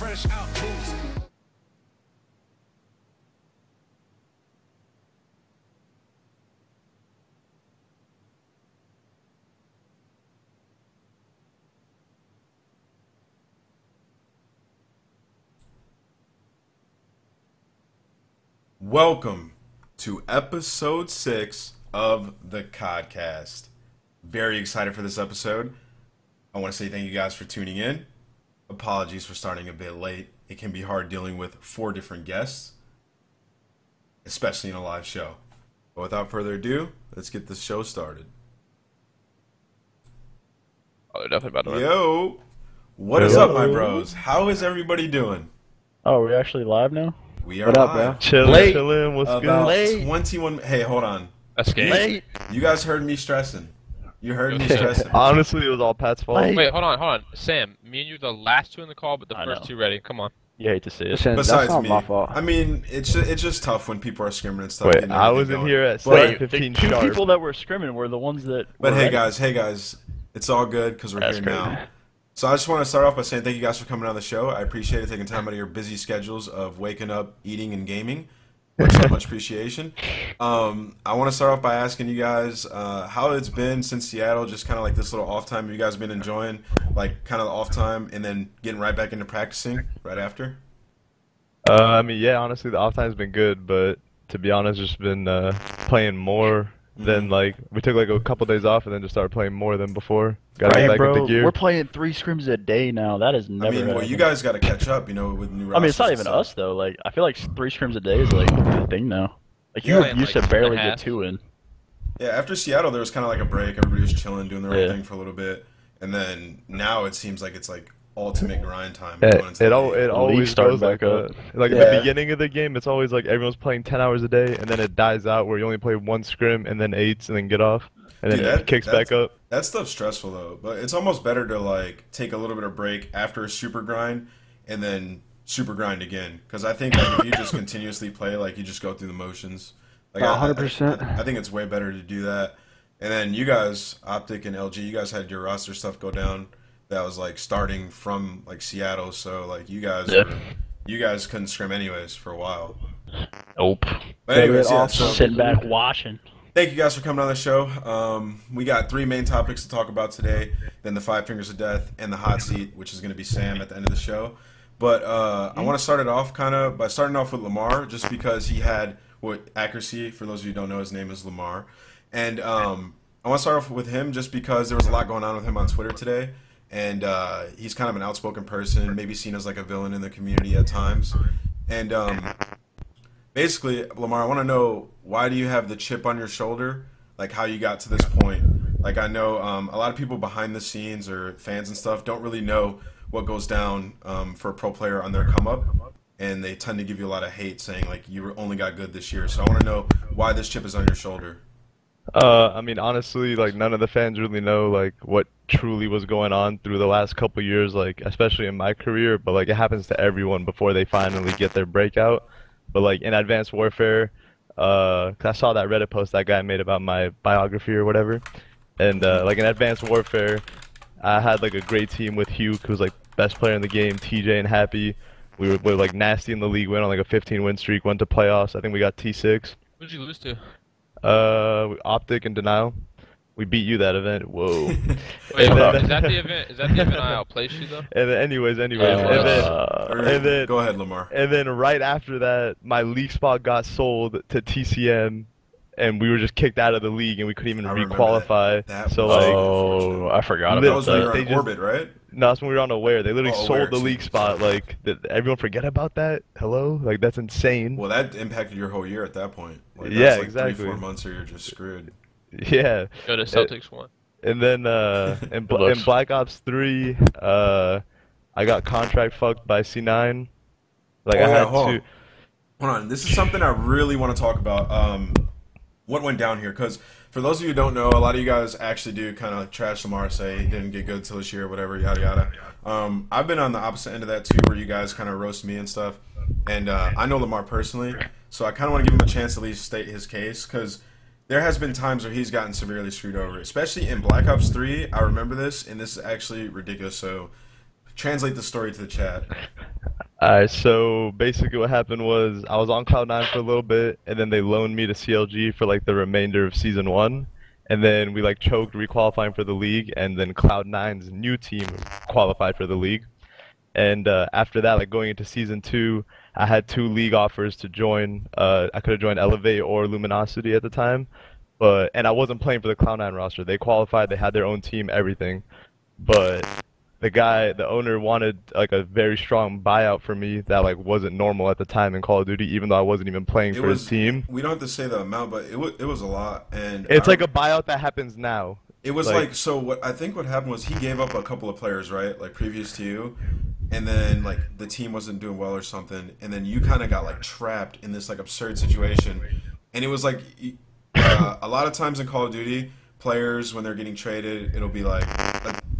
fresh out boots. Welcome to episode six of the Codcast. Very excited for this episode. I want to say thank you guys for tuning in. Apologies for starting a bit late. It can be hard dealing with four different guests, especially in a live show. But without further ado, let's get the show started. Oh, they're definitely about to win. Yo, what is up, my bros? How is everybody doing? Oh, we're we actually live now? We are What up, live. Chillin', Late. chillin', what's About good? 21. Hey, hold on. That's game. Late. You guys heard me stressing. You heard me Okay. stressing. Honestly, it was all Pat's fault. Late. Wait, hold on, hold on. Sam, me and you are the last two in the call, but the I first know. two ready. Come on. You hate to see it. Listen, that's Besides not me, my fault. I mean, it's ju- it's just tough when people are scrimming and stuff. Wait, getting I was in going. here at Wait, 7:15 the two sharp. people that were scrimming were the ones that. But were hey, ready. guys, hey guys, it's all good because we're That's here crazy. now. So I just want to start off by saying thank you guys for coming on the show. I appreciate it taking time out of your busy schedules of waking up, eating, and gaming. Much, much appreciation. Um, I want to start off by asking you guys uh, how it's been since Seattle. Just kind of like this little off time. You guys been enjoying like kind of the off time and then getting right back into practicing right after? Uh, I mean, yeah, honestly, the off time's been good, but to be honest, just been uh, playing more than Mhm. like we took like a couple days off and then just started playing more than before. Got Hey, back bro, into gear. we're playing three scrims a day now. That is never. I mean, well, you guys got to catch up. You know, with new. I mean, it's not even and us though. Like, I feel like three scrims a day is like the thing now. Like, you Yeah. used Like to barely get two in. Yeah, after Seattle, there was kind of like a break. Everybody was chilling, doing their own Yeah. thing for a little bit, and then now it seems like it's like ultimate grind time. It, it, the al- it always starting goes like back up. that. Like at the beginning of the game, it's always like everyone's playing 10 hours a day, and then it dies out where you only play one scrim and then eights and then get off, and then Dude, it kicks back up. That stuff's stressful though, but it's almost better to like take a little bit of break after a super grind and then super grind again. Because I think like if you just continuously play, like you just go through the motions. Like A I- hundred I- percent. I, I think it's way better to do that. And then you guys, Optic and LG, you guys had your roster stuff go down. That was like starting from like Seattle, so like you guys, Yeah. were- you guys couldn't scrim anyways for a while. Nope. But anyways, Favorite yeah. off- So Sitting back watching. Thank you guys for coming on the show. Um, we got three main topics to talk about today. Then the five fingers of death and the hot seat, which is going to be Sam at the end of the show. But uh, I want to start it off kind of by starting off with Lamar, just because he had what accuracy. For those of you who don't know, his name is Lamar, and um, I want to start off with him just because there was a lot going on with him on Twitter today, and uh, he's kind of an outspoken person, maybe seen as like a villain in the community at times, and um, basically, Lamar, I want to know why do you have the chip on your shoulder? Like how you got to this point. Like I know um, a lot of people behind the scenes or fans and stuff don't really know what goes down um, for a pro player on their come up, and they tend to give you a lot of hate, saying like you only got good this year. So I want to know why this chip is on your shoulder. Uh, I mean, honestly, like none of the fans really know like what truly was going on through the last couple years, like especially in my career. But like it happens to everyone before they finally get their breakout. But like in Advanced Warfare, uh, I saw that Reddit post that guy made about my biography or whatever, and uh, like in Advanced Warfare, I had like a great team with Hugh, who was like best player in the game, TJ and Happy. We were, were like nasty in the league, went on like a 15 win streak, went to playoffs. I think we got T6. Who'd you lose to? Uh, Optic and Denial. We beat you that event. Whoa. Wait, then- is that the event? Is that the event I outplaced you though? And then, anyways, anyways, Uh, and then, Or- and then, go ahead, Lamar. and then right after that, my league spot got sold to TCM, and we were just kicked out of the league, and we couldn't even I remember requalify. that. That so like, Oh, I forgot Lit- That about was when you that. were they on just- orbit, right? no, that's when we were on Aware. They literally Oh, sold Aware, the league excuse spot. Like, did everyone forget about that? Hello, like that's insane. Well, that impacted your whole year at that point. Like, Yeah, that's like exactly. Three, four months, or you're just screwed. Yeah. Go to Celtics one. And then uh, in, Good in Black Ops 3, uh, I got contract fucked by C9. Like Oh, I yeah, had hold to. on. Hold on, this is something I really want to talk about. Um, what went down here? Because for those of you who don't know, a lot of you guys actually do kind of trash Lamar, say he didn't get good till this year, whatever, yada yada. Um, I've been on the opposite end of that too, where you guys kind of roast me and stuff. And uh, I know Lamar personally, so I kind of want to give him a chance to at least state his case because there has been times where he's gotten severely screwed over, especially in Black Ops 3. I remember this, and this is actually ridiculous. So translate the story to the chat. Alright, so basically what happened was I was on Cloud9 for a little bit, and then they loaned me to CLG for like the remainder of season one, and then we like choked requalifying for the league, and then Cloud9's new team qualified for the league, and uh, after that, like going into season two, I had two league offers to join. Uh, I could have joined Elevate or Luminosity at the time, but and I wasn't playing for the Cloud9 roster. They qualified, they had their own team, everything, but the guy, the owner wanted like a very strong buyout for me that like wasn't normal at the time in Call of Duty, even though I wasn't even playing It for was- his team. We don't have to say the amount, but it was it was a lot, and It's I- like a buyout that happens now. It was like- like, so. What I think what happened was he gave up a couple of players, right? Like previous to you, and then like the team wasn't doing well or something, and then you kind of got like trapped in this like absurd situation, and it was like uh, a lot of times in Call of Duty, players when they're getting traded, it'll be like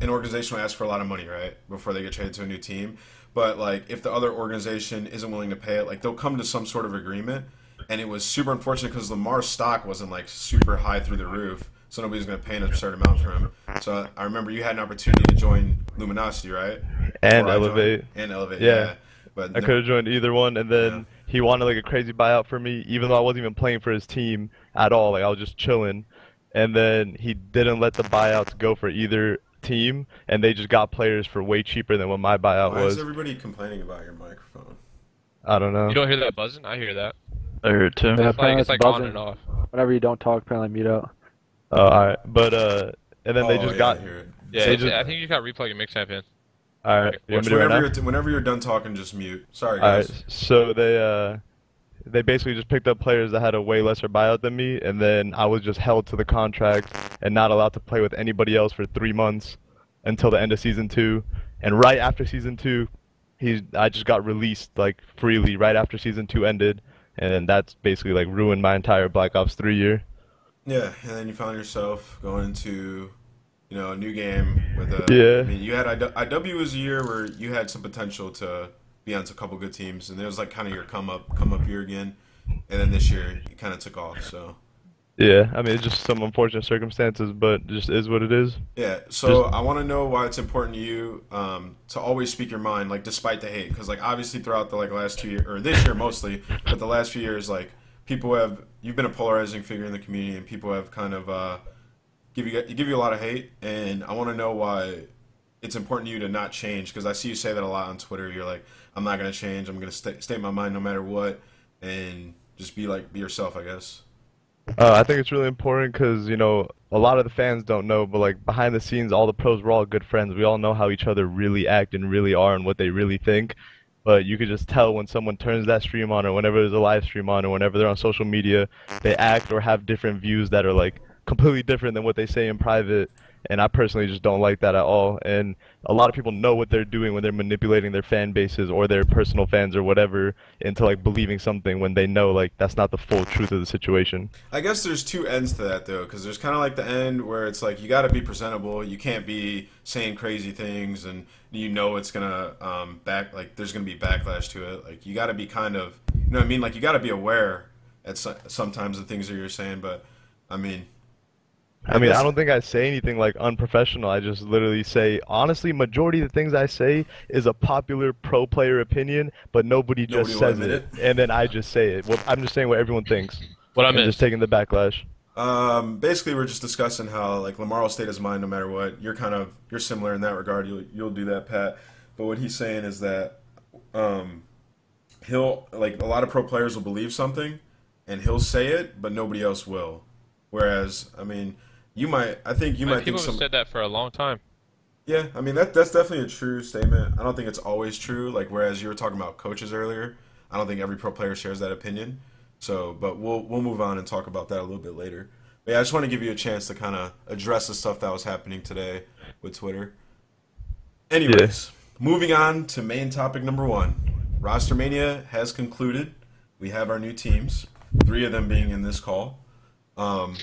an organization will ask for a lot of money, right, before they get traded to a new team. But like if the other organization isn't willing to pay it, like they'll come to some sort of agreement. And it was super unfortunate because Lamar's stock wasn't like super high through the roof, so nobody was going to pay an absurd amount for him. So I remember you had an opportunity to join Luminosity, right? And Before I joined. Elevate. And Elevate, Yeah. yeah. But I could have joined either one, and then Yeah. he wanted like a crazy buyout for me, even though I wasn't even playing for his team at all. Like I was just chilling, and then he didn't let the buyouts go for either team, and they just got players for way cheaper than what my buyout why was. is everybody complaining about your microphone? I don't know. You don't hear that buzzing? I hear that. I hear it too. Yeah, It's like it's like it's on and off. Whenever you don't talk, apparently mute out. Oh, all right, but uh, and then they Oh, just yeah, got. I hear it. Yeah, They it's- just- I think you got replug your mix amp in. All right, you want to do it right Whenever now? you're, whenever you're done talking, just mute. Sorry, guys. All right, so they uh, they basically just picked up players that had a way lesser buyout than me, and then I was just held to the contract and not allowed to play with anybody else for three months until the end of season two. And right after season two, he I just got released like freely right after season two ended, and that's basically like ruined my entire Black Ops three year. Yeah, and then you found yourself going into, you know, a new game with a. Yeah. I mean, you had IW, IW was a year where you had some potential to be on a couple good teams, and it was like kind of your come up, come up year again, and then this year you kind of took off. So Yeah, I mean it's just some unfortunate circumstances, but it just is what it is. yeah, so I want to know why it's important to you um, to always speak your mind, like despite the hate, because like obviously throughout the like last two years or this year mostly, but the last few years, like people have you've been a polarizing figure in the community, and people have kind of uh, give you give you a lot of hate, and I want to know why it's important to you to not change because I see you say that a lot on Twitter. You're like, I'm not gonna change. I'm gonna sta state my mind no matter what, and just be like be yourself. I guess. Uh, I think it's really important because you know a lot of the fans don't know, but like behind the scenes, all the pros we're all good friends. We all know how each other really act and really are and what they really think. But you could just tell when someone turns that stream on, or whenever there's a live stream on, or whenever they're on social media, they act or have different views that are like completely different than what they say in private. And I personally just don't like that at all. And a lot of people know what they're doing when they're manipulating their fan bases or their personal fans or whatever into like believing something when they know like that's not the full truth of the situation. I guess there's two ends to that though, because there's kind of like the end where it's like you got to be presentable. You can't be saying crazy things, and you know it's gonna um, back like there's gonna be backlash to it. Like you got to be kind of, you know what I mean? Like you got to be aware at so- sometimes the things that you're saying. But I mean, I mean, I don't think I say anything like unprofessional. I just literally say, honestly, majority of the things I say is a popular pro player opinion, but nobody just Nobody will says it, it. and then I just say it. Well, I'm just saying what everyone thinks. What I'm just taking the backlash. Um, basically, we're just discussing how like Lamar will state his mind no matter what. You're kind of you're similar in that regard. You'll you'll do that, Pat. But what he's saying is that um, he'll like a lot of pro players will believe something, and he'll say it, but nobody else will. Whereas, I mean, you might. I think you I mean, might people think have some. said that for a long time. Yeah, I mean that that's definitely a true statement. I don't think it's always true. Like whereas you were talking about coaches earlier, I don't think every pro player shares that opinion. So, but we'll we'll move on and talk about that a little bit later. But yeah, I just want to give you a chance to kind of address the stuff that was happening today with Twitter. Anyways, moving on to main topic number one. Roster Mania has concluded. We have our new teams, three of them being in this call. Um,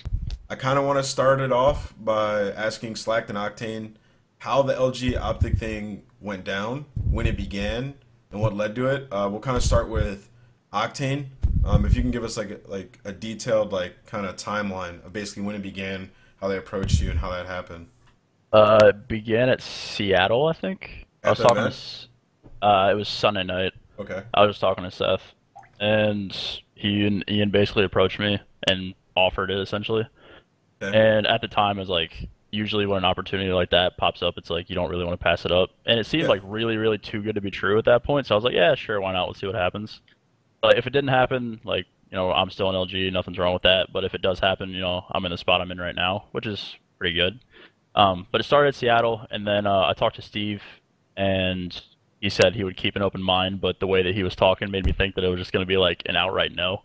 I kind of want to start it off by asking Slack and Octane how the LG Optic thing went down, when it began, and what led to it. Uh, we'll kind of start with Octane. Um, if you can give us like a, like a detailed like kind of timeline of basically when it began, how they approached you, and how that happened. Uh, it began at Seattle, I think. I was talking to. Uh, it was Sunday night. Okay. I was just talking to Seth, and he and Ian basically approached me and offered it essentially. Okay. And at the time, it was like usually when an opportunity like that pops up, it's like you don't really want to pass it up. And it seemed Yeah. like really, really too good to be true at that point. So I was like, yeah, sure, why not? Let's see what happens. But if it didn't happen, like you know, I'm still in LG, nothing's wrong with that. But if it does happen, you know, I'm in the spot I'm in right now, which is pretty good. Um, but it started at Seattle, and then uh, I talked to Steve, and he said he would keep an open mind, but the way that he was talking made me think that it was just going to be like an outright no.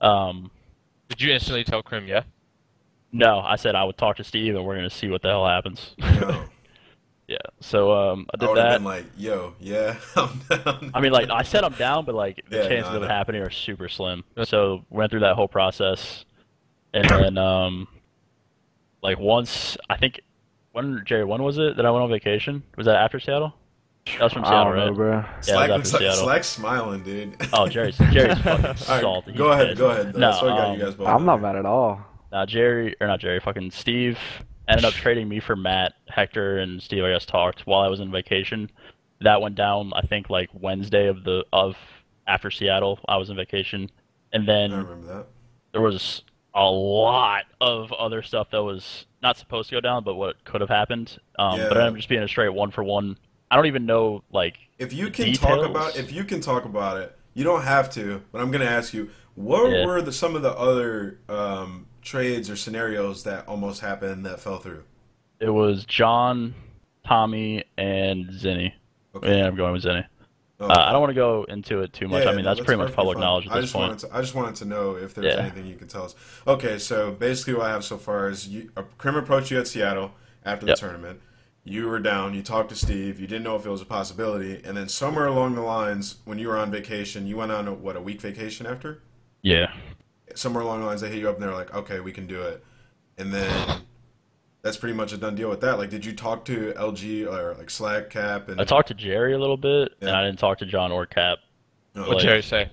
Um, Did you instantly tell Crim yeah? No, I said I would talk to Steve, and we're going to see what the hell happens. No. yeah, so um, I I did would have that. been like, "Yo, yeah, I'm down." I mean, like I said, I'm down, but like the Yeah, chances no, of it happening are super slim. So went through that whole process, and then um, like once I think when Jerry, when was it that I went on vacation? Was that after Seattle? That was from I Seattle, don't know, right? bro. Slack, Yeah, was Slack, after Seattle. Slack's smiling, dude. Oh, Jerry's Jerry's fucking All right, salty. go ahead, go ahead. No, That's what I got um, you guys both. I'm not on. mad at all. Now Jerry or not Jerry, fucking Steve ended up trading me for Matt, Hector, and Steve. I guess talked while I was on vacation. That went down, I think, like Wednesday of the of after Seattle. I was on vacation, and I then remember that. there was a lot of other stuff that was not supposed to go down, but what could have happened. Um, But I'm just being a straight one for one. I don't even know like If you can talk about, if you can talk about it, you don't have to. But I'm gonna ask you, what Yeah. were the, some of the other um, trades or scenarios that almost happened that fell through? it was John, Tommy, and Zinni. Okay. Yeah, I'm going with Zinni. Oh, Uh, I don't want to go into it too much. Yeah, I mean, no, that's pretty much public fine. knowledge at I this just point. wanted to, I just wanted to know if there's Yeah. anything you could tell us. Okay, so basically what I have so far is you, a Crim approached you at Seattle after the Yep. tournament. You were down. You talked to Steve. You didn't know if it was a possibility, and then somewhere along the lines, when you were on vacation, you went on a, what a week vacation after. Yeah. Somewhere along the lines, they hit you up and they're like, "Okay, we can do it," and then that's pretty much a done deal with that. Like, did you talk to LG or like Slack Cap and I talked to Jerry a little bit, and I didn't talk to John or Cap. No, What'd Like- Jerry say?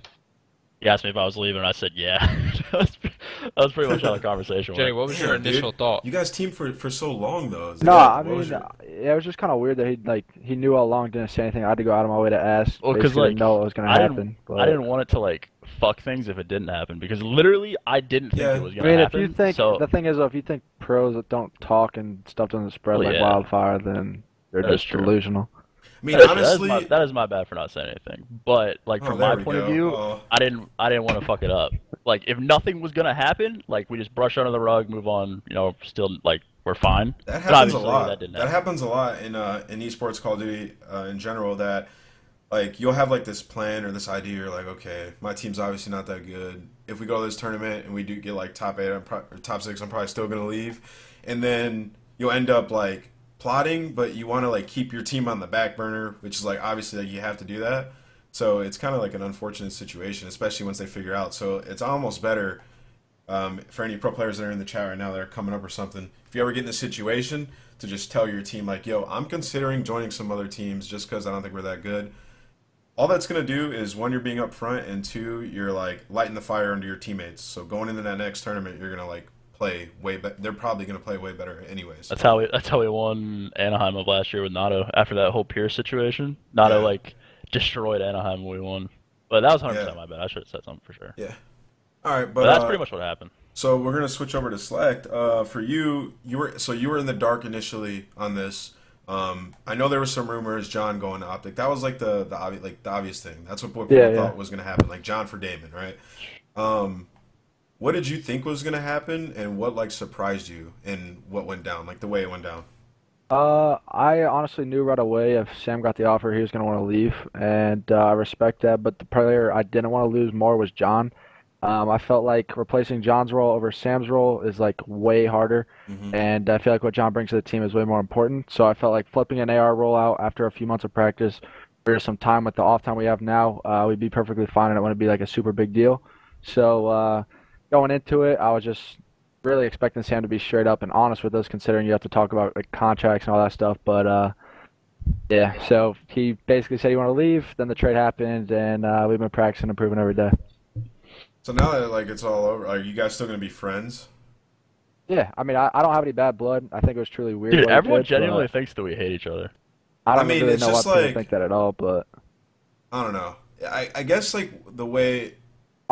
He asked me if I was leaving, and I said yeah. that, was, that was pretty much how the conversation Jerry, went. what was your Damn, dude. initial thought? You guys teamed for for so long though. Is No, that- I mean, was your- uh, yeah, it was just kind of weird that he like he knew all along, didn't say anything. I had to go out of my way to ask. Well, 'cause, basically like, didn't know what was gonna I didn't- happen. But, I didn't want it to like fuck things if it didn't happen because literally I didn't think Yeah. it was gonna I mean, if you think so the thing is, though, if you think pros that don't talk and stuff doesn't spread Well, like yeah. wildfire, then they're That is just delusional. I mean, that is, honestly, that is, my, that is my bad for not saying anything. But like Oh, from my we point of view, Oh. I didn't I didn't want to fuck it up. Like if nothing was gonna happen, like we just brush under the rug, move on. You know, still like we're fine. That happens a lot. That, didn't That, happen. happens a lot in uh, in esports Call of Duty uh, in general. That like you'll have like this plan or this idea. You're like, okay, my team's obviously not that good. If we go to this tournament and we do get like top eight or top six, I'm probably still gonna leave. And then you'll end up like plotting, but you want to like keep your team on the back burner, which is like obviously like you have to do that. So it's kind of like an unfortunate situation, especially once they figure out. So it's almost better um, for any pro players that are in the chat right now that are coming up or something. If you ever get in a situation, to just tell your team like, "Yo, I'm considering joining some other teams just because I don't think we're that good." All that's gonna do is one, you're being upfront, and two, you're like lighting the fire under your teammates. So going into that next tournament, you're gonna like play way better. They're probably gonna play way better, anyways. That's how we that's how we won Anaheim of last year with Nato after that whole Pierce situation. Nato Yeah. like destroyed Anaheim when we won. But that was 100 Yeah. percent my bad. I should have said something for sure. yeah. All right, but, But, that's uh, pretty much what happened. So we're gonna switch over to Slacked. Uh, for you, you were so you were in the dark initially on this. Um, I know there were some rumors John going to Optic. That was like the the obvious like the obvious thing. That's what people Yeah, yeah. thought was gonna happen. Like John for Damon, right? Um, what did you think was gonna happen, and what like surprised you and what went down, like the way it went down? Uh, I honestly knew right away if Sam got the offer, he was gonna want to leave, and uh, I respect that. But the player I didn't want to lose more was John. Um, I felt like replacing John's role over Sam's role is like way harder, Mhm. and I feel like what John brings to the team is way more important. So I felt like flipping an AR rollout after a few months of practice, for some time with the off time we have now, uh, we'd be perfectly fine, and it wouldn't be like a super big deal. So uh, going into it, I was just really expecting Sam to be straight up and honest with us, considering you have to talk about like contracts and all that stuff. But uh, yeah, so he basically said he wanted to leave. Then the trade happened, and uh, we've been practicing and improving every day. So now that like it's all over, are you guys still gonna be friends? Yeah, I mean, I, I don't have any bad blood. I think it was truly weird. Dude, everyone did, but genuinely thinks that we hate each other. I don't I mean, really it's know why just people think that at all. But I don't know. I, I guess like the way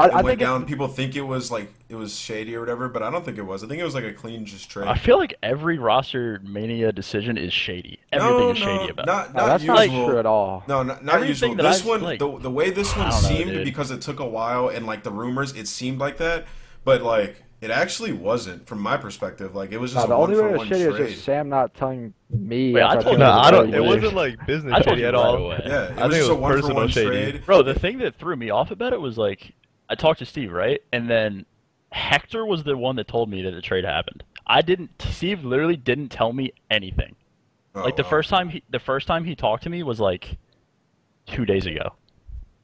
I, it I went think down, it, people think it was like it was shady or whatever, but I don't think it was. I think it was like a clean just trade. I feel like every roster mania decision is shady. Everything no, is shady about. Not no, not that's usual. not true at all. No, not, not usual. This I've, one, like- the the way this one I don't know, seemed because it took a while and like the rumors, it seemed like that, but like it actually wasn't from my perspective. Like it was No, just the a one only for way it was one shady trade. is just Sam not telling me. Wait, I told told No, I don't. It was. wasn't like business shady at right all. Yeah, it I was think just it a was one for personal one shady. trade. Bro, the thing that threw me off about it was like I talked to Steve, right? And then Hector was the one that told me that the trade happened. I didn't Steve literally didn't tell me anything. Oh, like the wow. first time he the first time he talked to me was like 2 days ago.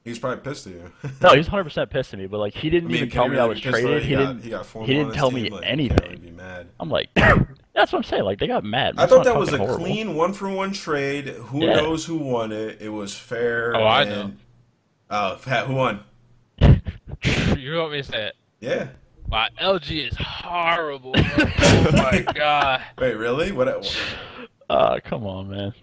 he's probably pissed at you. No, he was 100% pissed at me, but like he didn't mean, even tell me really I was be pissed, though? traded. He He didn't he got he didn't tell team, me like, anything. really be mad. I'm like that's what I'm saying. Like they got mad. I thought that was a horrible. clean one for one trade. Who Yeah. knows who won it? It was fair. Oh, I and- know. Oh, Pat, who won? you want me to say it? Yeah. My LG is horrible. bro. oh my god. Wait, really? What? Uh, come on, man.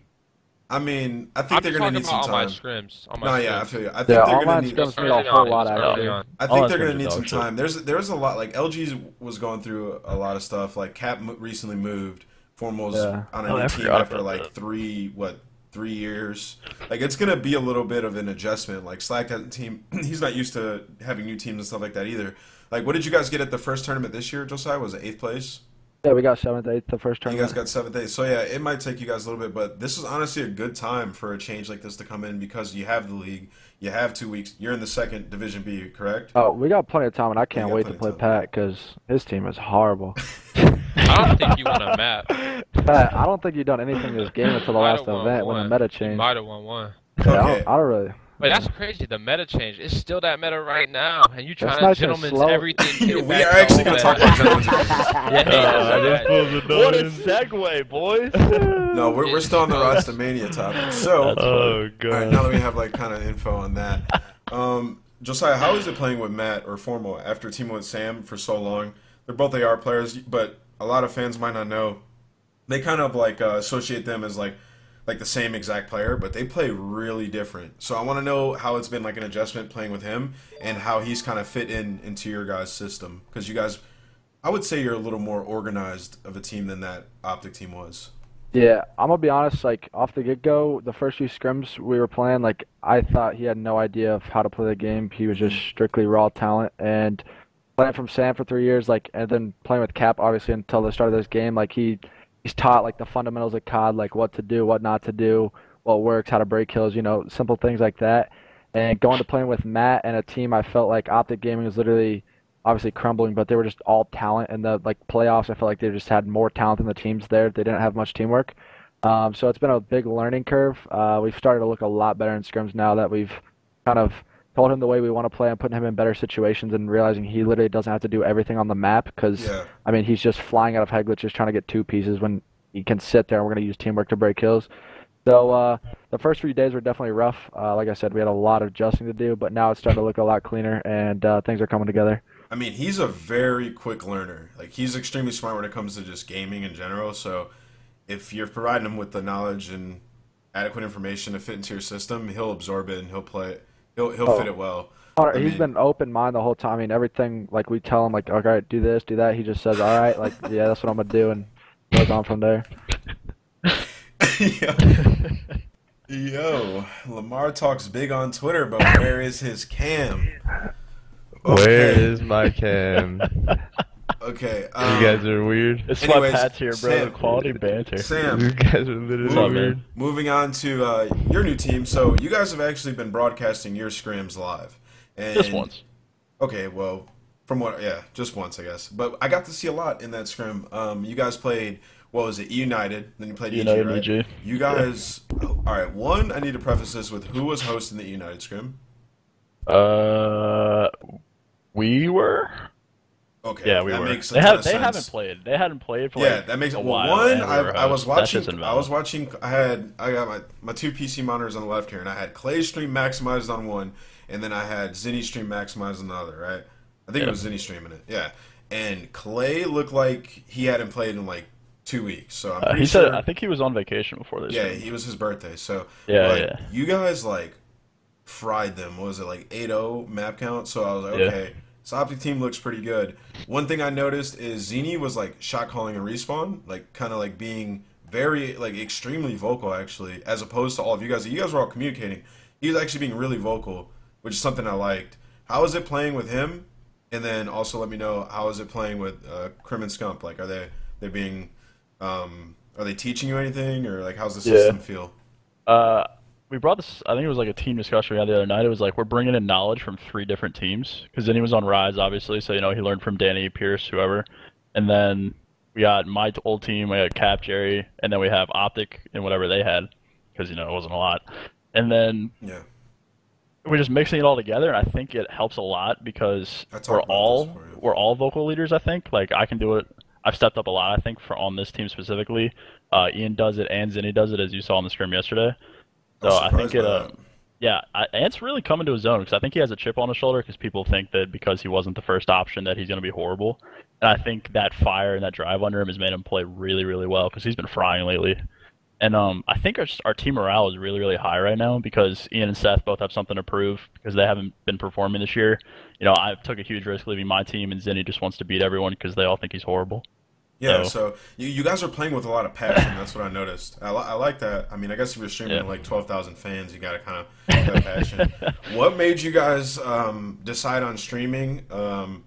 I mean, I think I'm they're gonna talking need some about all my time. scrims. All my No, yeah, I feel you. I think Yeah, they're gonna online need. scrims It's need a whole lot it's early on. I think that they're gonna need some dog shit. time. There's there's a lot like LG's was going through a lot of stuff. Like Cap recently moved. Formal's Yeah. on a Oh, new team after like that. three what three years. Like it's gonna be a little bit of an adjustment. Like Slack hasn't team. He's not used to having new teams and stuff like that either. Like what did you guys get at the first tournament this year? Josiah was it eighth place? Yeah, we got seventh, eighth, the first You guys got seventh, eighth. So yeah, it might take you guys a little bit, but this is honestly a good time for a change like this to come in because you have the league, you have two weeks. You're in the second Division B, correct? Oh, we got plenty of time, and I can't wait to play. Pat because his team is horrible. I don't think you won a map. Pat, I don't think you've done anything in this game until the last have won event when the one. meta You changed. might have won one. Yeah, I, don't, I don't really. Wait, that's crazy. The meta change. It's still that meta right now, and you That's trying to even gentleman's everything. we are actually going to talk about gentlemen's agreements. Yeah, Uh, this yeah. What a segue, boys. No, we're, we're still on the Roster Mania topic. So, That's Oh all right, god. now that we have like kind of info on that, um, Josiah, how is it playing with Matt or Formal after teaming with Sam for so long? They're both AR players, but a lot of fans might not know. They kind of like uh, associate them as like like the same exact player, but they play really different. So I want to know how it's been like an adjustment playing with him and how he's kind of fit in into your guys' system because you guys, I would say you're a little more organized of a team than that Optic team was. Yeah, I'm gonna be honest. Like off the get go, the first few scrims we were playing, like I thought he had no idea of how to play the game. He was just strictly raw talent. And playing from Sam for three years, like, and then playing with Cap obviously until the start of this game, like he he's taught like the fundamentals of COD, like what to do, what not to do, what works, how to break kills, you know, simple things like that. And going to playing with Matt and a team, I felt like Optic Gaming was literally obviously crumbling, but they were just all talent. In the like playoffs, I felt like they just had more talent than the teams there. They didn't have much teamwork. Um, so it's been a big learning curve. Uh, we've started to look a lot better in scrims now that we've kind of told him the way we want to play and putting him in better situations and realizing he literally doesn't have to do everything on the map because Yeah. I mean he's just flying out of head just trying to get two pieces when he can sit there and we're going to use teamwork to break kills. So uh, the first few days were definitely rough. Uh, like I said, we had a lot of adjusting to do, but now it's starting to look a lot cleaner and uh, things are coming together. I mean, he's a very quick learner. Like he's extremely smart when it comes to just gaming in general. So if you're providing him with the knowledge and adequate information to fit into your system, he'll absorb it and he'll play it. He'll he'll Oh. fit it well. Hunter, I he's mean- been open mind the whole time. I mean, everything like we tell him, like, all right, do this, do that. He just says, all right, like, yeah, that's what I'm gonna do, and goes on from there. Yo. Yo, Lamar talks big on Twitter, but where is his cam? Where Okay, is my cam? Okay. you Um, guys are weird. It's Anyways, my Pat's here, bro. Sam- Quality banter. Sam, You guys are literally What's up, man? weird. Moving on to uh, your new team. So you guys have actually been broadcasting your scrims live. And, Just once. Okay, well, from what, yeah, just once, I guess. But I got to see a lot in that scrim. Um, you guys played, what was it, United? Then you played United EG, right? EG. You guys, all right. One, I need to preface this with who was hosting the United scrim. Uh, we were. Okay, Yeah, we that were. makes they have. They haven't played. They hadn't played for Yeah, like that makes a well, while. one. I, I was watching. I was watching. I had I got my my two PC monitors on the left here, and I had Clay's stream maximized on one, and then I had Zinni's stream maximized on the other. Right? I think Yeah. it was Zinni streaming it. Yeah, and Clay looked like he hadn't played in like two weeks. So I'm Uh, he sure. said. I think he was on vacation before this. yeah, he was his birthday. So Yeah, like, yeah. You guys like fried them. What was it like 8-0 map count? So I was like, Yeah. okay, Optic team looks pretty good. One thing I noticed is Zinni was like shot calling a respawn, like kind of like being very like extremely vocal actually, as opposed to all of you guys. You guys were all communicating. He was actually being really vocal, which is something I liked. How is it playing with him? And then also let me know how is it playing with uh, Crim and Scump? Like, are they they being um, are they teaching you anything or like how's the Yeah. system feel? Uh, we brought this. I think it was like a team discussion we had the other night. It was like we're bringing in knowledge from three different teams because then he was on Rise, obviously. So you know he learned from Danny, Pierce, whoever, and then we got my old team. We got Cap, Jerry, and then we have Optic and whatever they had because you know it wasn't a lot. And then Yeah. we're just mixing it all together, and I think it helps a lot because we're all this for you. we're all vocal leaders. I think like I can do it. I've stepped up a lot. I think for on this team specifically, uh, Ian does it and Zinni does it, as you saw on the scrim yesterday. So I think it. Uh, yeah, I, Ant's really coming to his own because I think he has a chip on his shoulder because people think that because he wasn't the first option that he's going to be horrible. And I think that fire and that drive under him has made him play really, really well because he's been frying lately. And um, I think our, our team morale is really, really high right now because Ian and Seth both have something to prove because they haven't been performing this year. You know, I took a huge risk leaving my team, and Zinni just wants to beat everyone because they all think he's horrible. Yeah, So- so you, you guys are playing with a lot of passion. That's what I noticed. I, li- I like that. I mean, I guess if you're streaming Yeah. to like 12,000 fans, you got to kind of have passion. what made you guys um, decide on streaming? Um,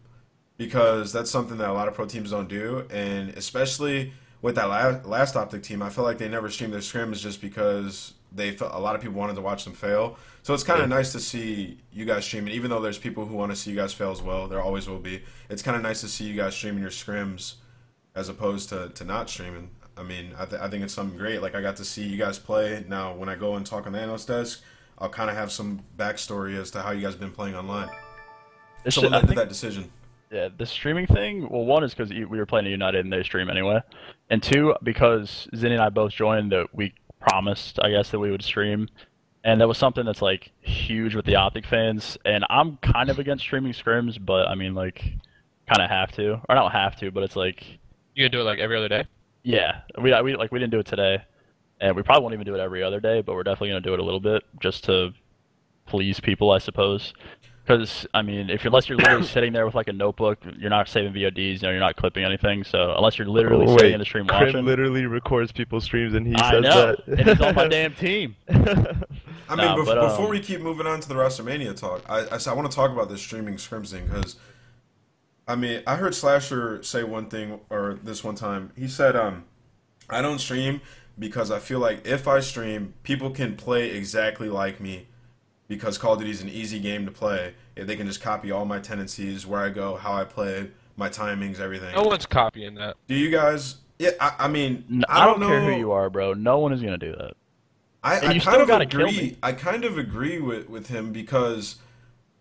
because that's something that a lot of pro teams don't do. And especially with that last, last Optic team, I feel like they never streamed their scrims just because they felt a lot of people wanted to watch them fail. So it's kind of nice to see you guys streaming, even though there's people who want to see you guys fail as well. There always will be. It's kind of nice to see you guys streaming your scrims as opposed to, to not streaming. I mean, I, th- I think it's something great. Like I got to see you guys play. Now, when I go and talk on the analyst desk, I'll kind of have some backstory as to how you guys been playing online. It's So just- what I led to that decision? Yeah, the streaming thing. Well, one is because we were playing at United and they stream anyway, and two because Zinni and I both joined that we promised, I guess, that we would stream, and that was something that's like huge with the Optic fans. And I'm kind of against streaming scrims, but I mean, like, kind of have to, or not have to, but it's like, You gonna do it like every other day? yeah, we we like we didn't do it today, and we probably won't even do it every other day, but we're definitely gonna do it a little bit just to please people, I suppose. Because I mean, if you're, unless you're literally sitting there with like a notebook, you're not saving VODs, you know, you're not clipping anything. So unless you're literally Oh, sitting in the stream Crim watching, literally records people's streams and he I says know, that. and he's on my damn team. I mean, Nah, bef- but, before um, we keep moving on to the Roster Mania talk, I, I, I want to talk about this streaming scrims thing because, I mean, I heard Slasher say one thing or this one time. He said, um, "I don't stream because I feel like if I stream, people can play exactly like me because Call of Duty is an easy game to play. If they can just copy all my tendencies, where I go, how I play, my timings, everything. No one's copying that. Do you guys? Yeah, I, I mean, I don't know. care who you are, bro. No one is gonna do that. I, And I you kind still of agree. I kind of agree with, with him because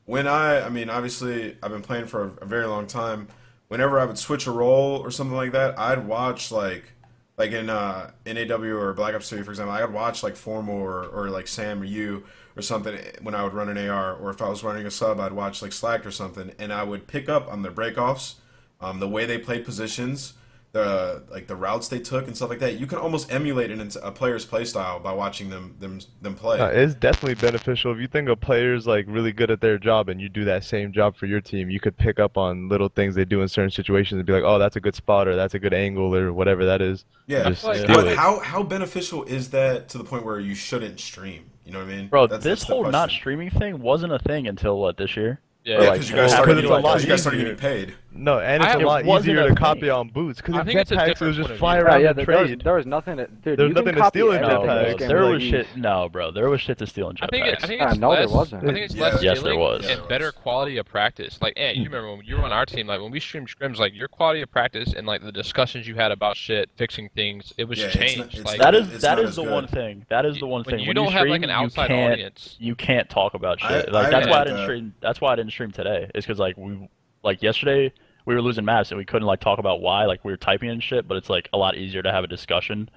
when I, I mean, obviously, I've been playing for a, a very long time. Whenever I would switch a role or something like that, I'd watch like, like in uh, in AW or Black Ops 3, for example, I'd watch like Formal or, or like Sam or you or something when I would run an AR, or if I was running a sub, I'd watch like Slack or something, and I would pick up on their breakoffs, um, the way they played positions, the like the routes they took and stuff like that. You can almost emulate an, a player's play style by watching them them them play. Uh, it's definitely beneficial if you think a player's like really good at their job and you do that same job for your team. You could pick up on little things they do in certain situations and be like, "Oh, that's a good spot," or "That's a good angle," or whatever that is. Yeah, Just like- but it. how how beneficial is that to the point where you shouldn't stream? You know what I mean, Bro, That's- this that's whole not streaming thing wasn't a thing until what this year? Yeah, Yeah, like, because you guys started getting, be a lot because you guys started getting paid. No, and it's a lot wasn't easier a to thing. copy on boots because I in think it's a jetpacks it different was just point of fly view. Yeah, around yeah. and There, there was there was nothing. To, dude, There's you nothing to steal in anything oh, No, in jetpacks. there was shit. No, bro, there was shit to steal in jetpacks. I think, it, I think Yeah, it's ah, no, there wasn't. I think it's Yeah. less Yes, there was. And better quality of practice. Like, Ant, you remember when you were on our team? Like when we streamed scrims, like your quality of practice and like the discussions you had about shit, fixing things, it was Yeah, changed. it's like not- that is it's that not is as the one thing. That is the one when thing. you don't have like an outside audience. you can't talk about shit. like that's why I didn't stream. That's why I didn't stream today. Is because like we, like yesterday, we were losing maps and we couldn't like talk about why. Like we were typing and shit, but it's like a lot easier to have a discussion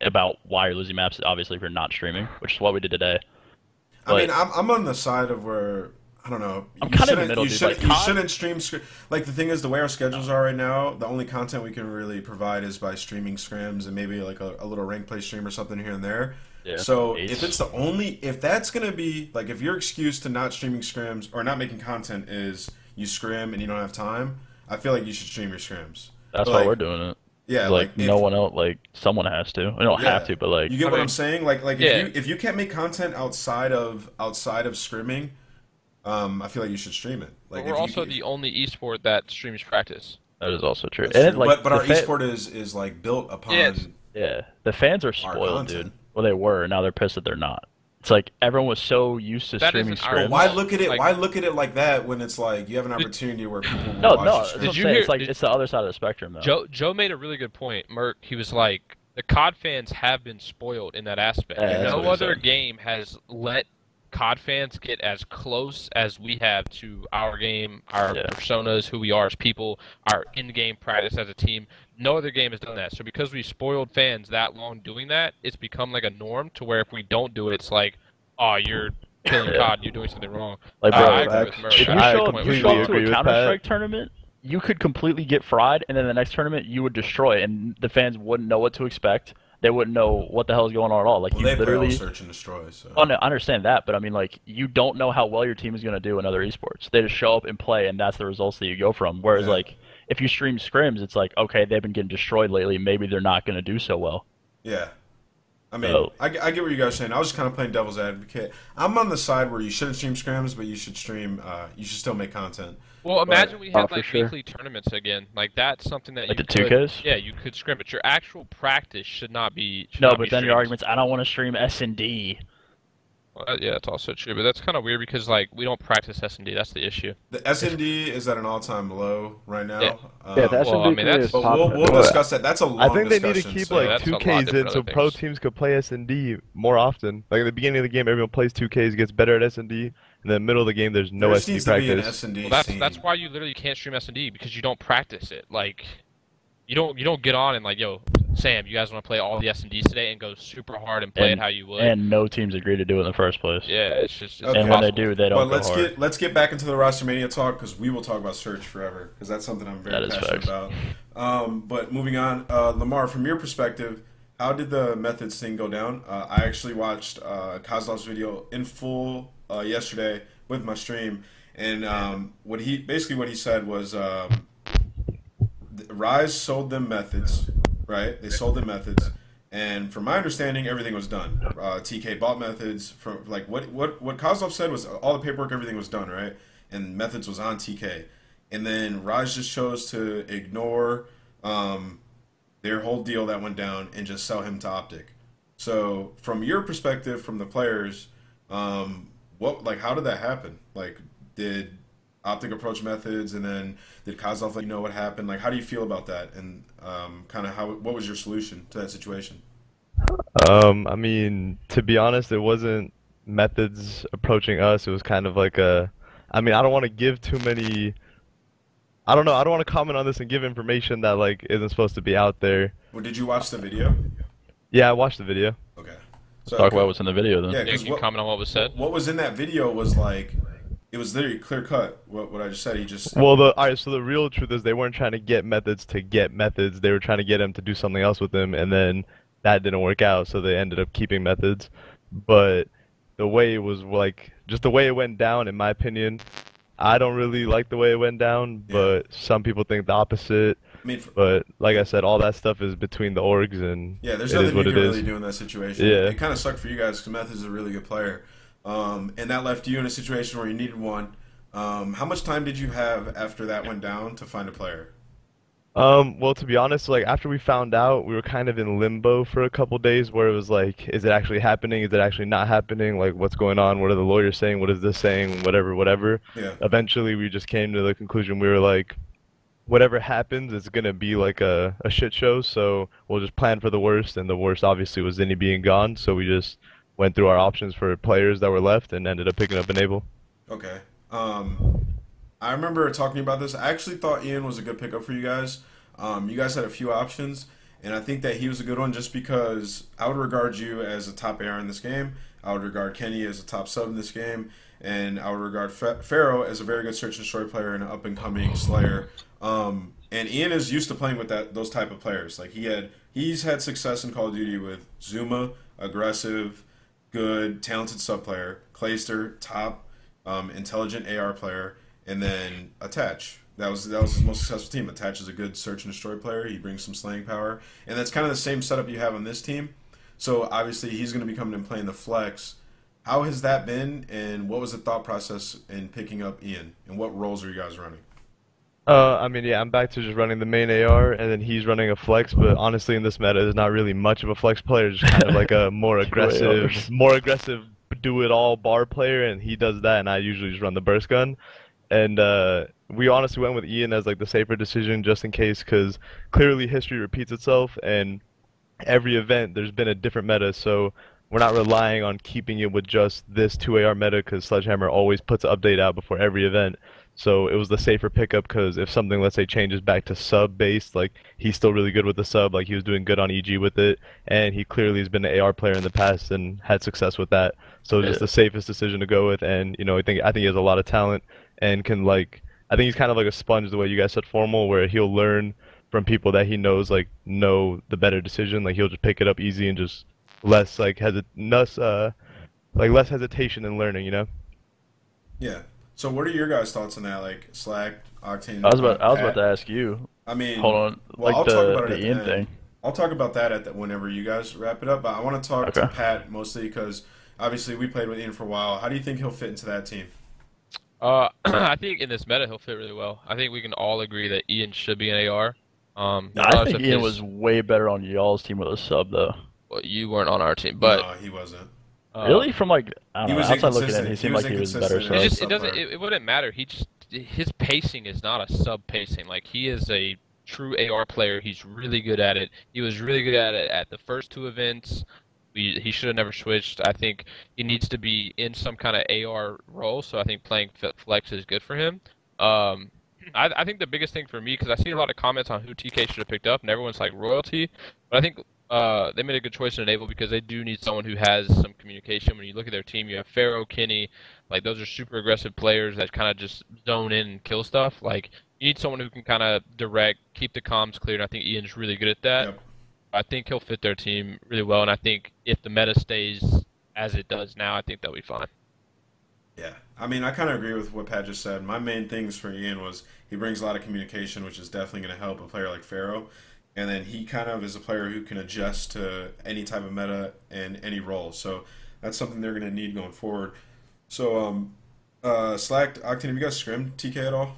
about why you're losing maps. Obviously, if you're not streaming, which is what we did today. I mean, I'm, I'm on the side of where I don't know. I'm you kinda in the shouldn't- middle, You, dude. shouldn't, Like, you Todd- shouldn't stream. Like the thing is, the way our schedules are right now, the only content we can really provide is by streaming scrims and maybe like a, a little rank play stream or something here and there. Yeah, So eights. if it's the only, if that's gonna be like, if your excuse to not streaming scrims or not making content is you scrim and you don't have time, I feel like you should stream your scrims. That's But, why like, we're doing it. Yeah, like, if- no one else, like someone has to. We don't Yeah. have to, but like You get I what mean- I'm saying? Like, like Yeah. if you if you can't make content outside of outside of scrimming, um, I feel like you should stream it. Like, but we're if you- also if- the only esport that streams practice. that is also true. And true. like, but but our the fa- esport is is like built upon. Yes. Yeah, the fans are spoiled, dude. Well, they were. Now they're pissed that they're not. It's like everyone was so used to That streaming isn't our But why look at it? Like- why look at it like that when it's like you have an opportunity where people will No, watch no. your That's stream? what I'm Did you hear- It's like did- it's the other side of the spectrum, though. Joe Joe made a really good point. Merc, he was like, the COD fans have been spoiled in that aspect. Yeah, no other said. game has let COD fans get as close as we have to our game, our Yeah. personas, who we are as people, our in-game practice as a team. No other game has done that. So because we spoiled fans that long doing that, it's become like a norm to where if we don't do it, it's like, oh, you're killing Yeah. COD, you're doing something wrong. Like, Uh, bro, I agree with if you I show, up, you show up to a Counter Strike tournament, you could completely get fried, and then the next tournament you would destroy, it, and the fans wouldn't know what to expect. They wouldn't know what the hell is going on at all. Like Well, you they literally. search and destroy. So. Oh no, I understand that, but I mean, like, you don't know how well your team is going to do in other esports. They just show up and play, and that's the results that you go from. Whereas, Yeah. like, if you stream scrims, it's like, okay, they've been getting destroyed lately. Maybe they're not going to do so well. Yeah. I mean, So- I, I get what you guys are saying. I was just kind of playing devil's advocate. I'm on the side where you shouldn't stream scrims, but you should stream. Uh, you should still make content. Well, imagine we had Oh, like sure. weekly tournaments again. Like that's something that Like you the could, 2Ks? Yeah, you could scrim, but your actual practice should not be. Should No, not but be then your argument's, I don't want to stream S and D. Well, uh, yeah, that's also true, but that's kind of weird because like we don't practice S and D. That's the issue. The SND is at an all-time low right now. Yeah. Um, Yeah, the well, I mean, that's- but we'll, we'll discuss that. That's a long I think they need to keep so- like two Ks in so other pro teams could play S and D more often. Like at the beginning of the game, everyone plays two Ks, gets better at S and D, and then the middle of the game, there's no there S and D needs to be an practice. SND Well, that's scene. that's why you literally can't stream S and D because you don't practice it. Like, you don't you don't get on and like, yo, Sam, you guys want to play all the S and Ds today and go super hard and play And- it how you would. And no teams agree to do it in the first place. yeah, it's just. It's Okay. And when they do, they don't But let's hard. get let's get back into the roster mania talk because we will talk about search forever because that's something I'm very That is passionate facts. about. Um, but moving on, uh, Lamar, from your perspective, how did the methods thing go down? Uh, I actually watched uh, Kozlov's video in full uh, yesterday with my stream, and um, what he basically what he said was um, th- Rise sold them methods, right? They sold them methods. And from my understanding, everything was done. Uh, TK bought methods from like what what what Kozlov said was all the paperwork, everything was done, right? And methods was on TK, and then Raj just chose to ignore um, their whole deal that went down and just sell him to Optic. So, from your perspective, from the players, um, what like how did that happen? Like, did Optic approach methods, and then did Kozlov let you know what happened? Like, how do you feel about that? And um, kind of how what was your solution to that situation? Um, I mean, to be honest, it wasn't methods approaching us. It was kind of like a, I mean, I don't want to give too many. I don't know. I don't want to comment on this and give information that like isn't supposed to be out there. Well, did you watch the video? Yeah, I watched the video. Okay. So Talk about what's in the video then. Yeah, Yeah, 'cause can you what- comment on what was said? what was in that video was like it was literally clear cut. What what I just said. He just Well, the all right. So the real truth is they weren't trying to get methods to get methods. They were trying to get him to do something else with them, and then that didn't work out. So they ended up keeping methods. But the way it was like, just the way it went down, in my opinion, I don't really like the way it went down. Yeah. But some people think the opposite. I mean, for, But like I said, all that stuff is between the orgs, and yeah, there's it nothing is you what can really is. do in that situation. Yeah. It kind of sucked for you guys because Method's is a really good player, um, and that left you in a situation where you needed one. Um, how much time did you have after that went down to find a player? Um, well, to be honest, like after we found out, we were kind of in limbo for a couple days where it was like, is it actually happening? Is it actually not happening? Like, what's going on? What are the lawyers saying? What is this saying? Whatever, whatever. Yeah. Eventually, we just came to the conclusion we were like, whatever happens, it's gonna be like a, a shit show. So we'll just plan for the worst, and the worst obviously was Zinni being gone. So we just went through our options for players that were left and ended up picking up Enable. Okay. Um, I remember talking about this. I actually thought Ian was a good pickup for you guys. Um, you guys had a few options, and I think that he was a good one just because I would regard you as a top AR in this game. I would regard Kenny as a top sub in this game, and I would regard Pharaoh as a very good search and destroy player and an up and coming Slayer. Um, and Ian is used to playing with that those type of players. Like he had, he's had success in Call of Duty with Zuma, aggressive, good, talented sub player. Clayster, top, um, intelligent AR player, and then Attach. That was that was his most successful team. Attach is a good search and destroy player. He brings some slaying power, and that's kind of the same setup you have on this team. So obviously he's going to be coming and playing the flex. How has that been, and what was the thought process in picking up Ian, and what roles are you guys running? Uh, I mean, yeah, I'm back to just running the main AR, and then he's running a flex. But honestly, in this meta, there's not really much of a flex player. Just kind of like a more aggressive, more aggressive, do-it-all bar player, and he does that, and I usually just run the burst gun. And uh, we honestly went with Ian as like the safer decision, just in case, because clearly history repeats itself, and every event there's been a different meta. So we're not relying on keeping it with just this 2AR meta because Sledgehammer always puts an update out before every event. So it was the safer pickup because if something, let's say, changes back to sub based, like he's still really good with the sub, like he was doing good on EG with it, and he clearly has been an AR player in the past and had success with that. So just Yeah. the safest decision to go with, and you know, I think I think he has a lot of talent and can like, I think he's kind of like a sponge the way you guys said formal, where he'll learn from people that he knows like know the better decision. Like he'll just pick it up easy and just less like hesit less uh like less hesitation in learning, you know. Yeah. So what are your guys' thoughts on that? Like Slack, Octane. I was about I was about to ask you. I mean, Hold on, Well, I'll like talk the about it at the the Ian end. thing. I'll talk about that at the, whenever you guys wrap it up. But I want to talk to Pat mostly because obviously we played with Ian for a while. How do you think he'll fit into that team? Uh, I think in this meta he'll fit really well. I think we can all agree that Ian should be an AR. Um, I think Ian his- was way better on y'all's team with a sub though. well, you weren't on our team, but no, he wasn't. Uh, really, from like I don't know, outside looking in, inconsistent. he He seemed was like he was better. inconsistent. It just it doesn't it, it wouldn't matter. He just his pacing is not a sub pacing. Like he is a true AR player. He's really good at it. He was really good at it at the first two events. We, he should have never switched. I think he needs to be in some kind of AR role. So I think playing flex is good for him. Um, I, I think the biggest thing for me because I see a lot of comments on who TK should have picked up, and everyone's like royalty. But I think uh, they made a good choice in Enable because they do need someone who has some communication. When you look at their team, you have Pharaoh, Kenny, like those are super aggressive players that kind of just zone in and kill stuff. Like you need someone who can kind of direct, keep the comms clear. And I think Ian's really good at that. Yep. I think he'll fit their team really well. And I think if the meta stays as it does now, I think they'll be fine. Yeah, I mean, I kind of agree with what Pat just said. My main things for Ian was he brings a lot of communication, which is definitely going to help a player like Pharaoh. And then he kind of is a player who can adjust to any type of meta and any role. So that's something they're going to need going forward. So, um, uh, Slack, Octane, have you guys scrimmed TK at all?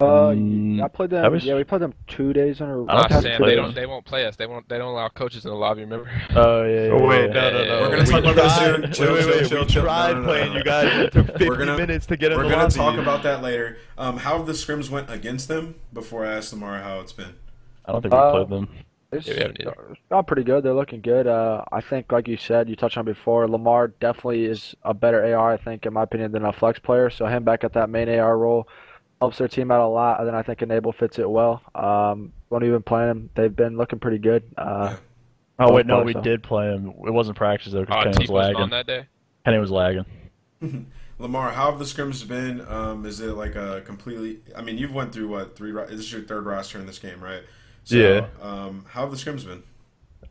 Uh, Mm, I played them. I was- Yeah, we played them two days in a row. I Ah, Sam, they don't they won't play us. They won't they don't allow coaches in the lobby. Remember? Oh yeah. yeah, Oh wait, yeah. no, no, no. We're gonna We talk about this tried- soon. Wait, Chill, wait, chill, wait. chill, We chill. tried No, no, no, playing no. you guys. It took 50 gonna- minutes to get in We're the going to lobby. talk about that later. Um, how have the scrims went against them before I ask Lamar how it's been? I don't think we Uh, played them. It's Yeah, we haven't pretty good. They're looking good. Uh, I think, like you said, you touched on before, Lamar definitely is a better AR, I think, in my opinion, than a flex player. So him back at that main AR role helps their team out a lot. And then I think Enable fits it well. Um, when we've been playing them, they've been looking pretty good. Uh, Oh wait, no, both we so. did play him. It wasn't practice though. Uh, because Kenny was wasn't on lagging. that day. Kenny was lagging. Lamar, how have the scrims been? Um, is it like a completely? I mean, you've went through what three? ro- This is your third roster in this game, right? So, Yeah. Um, how have the scrims been?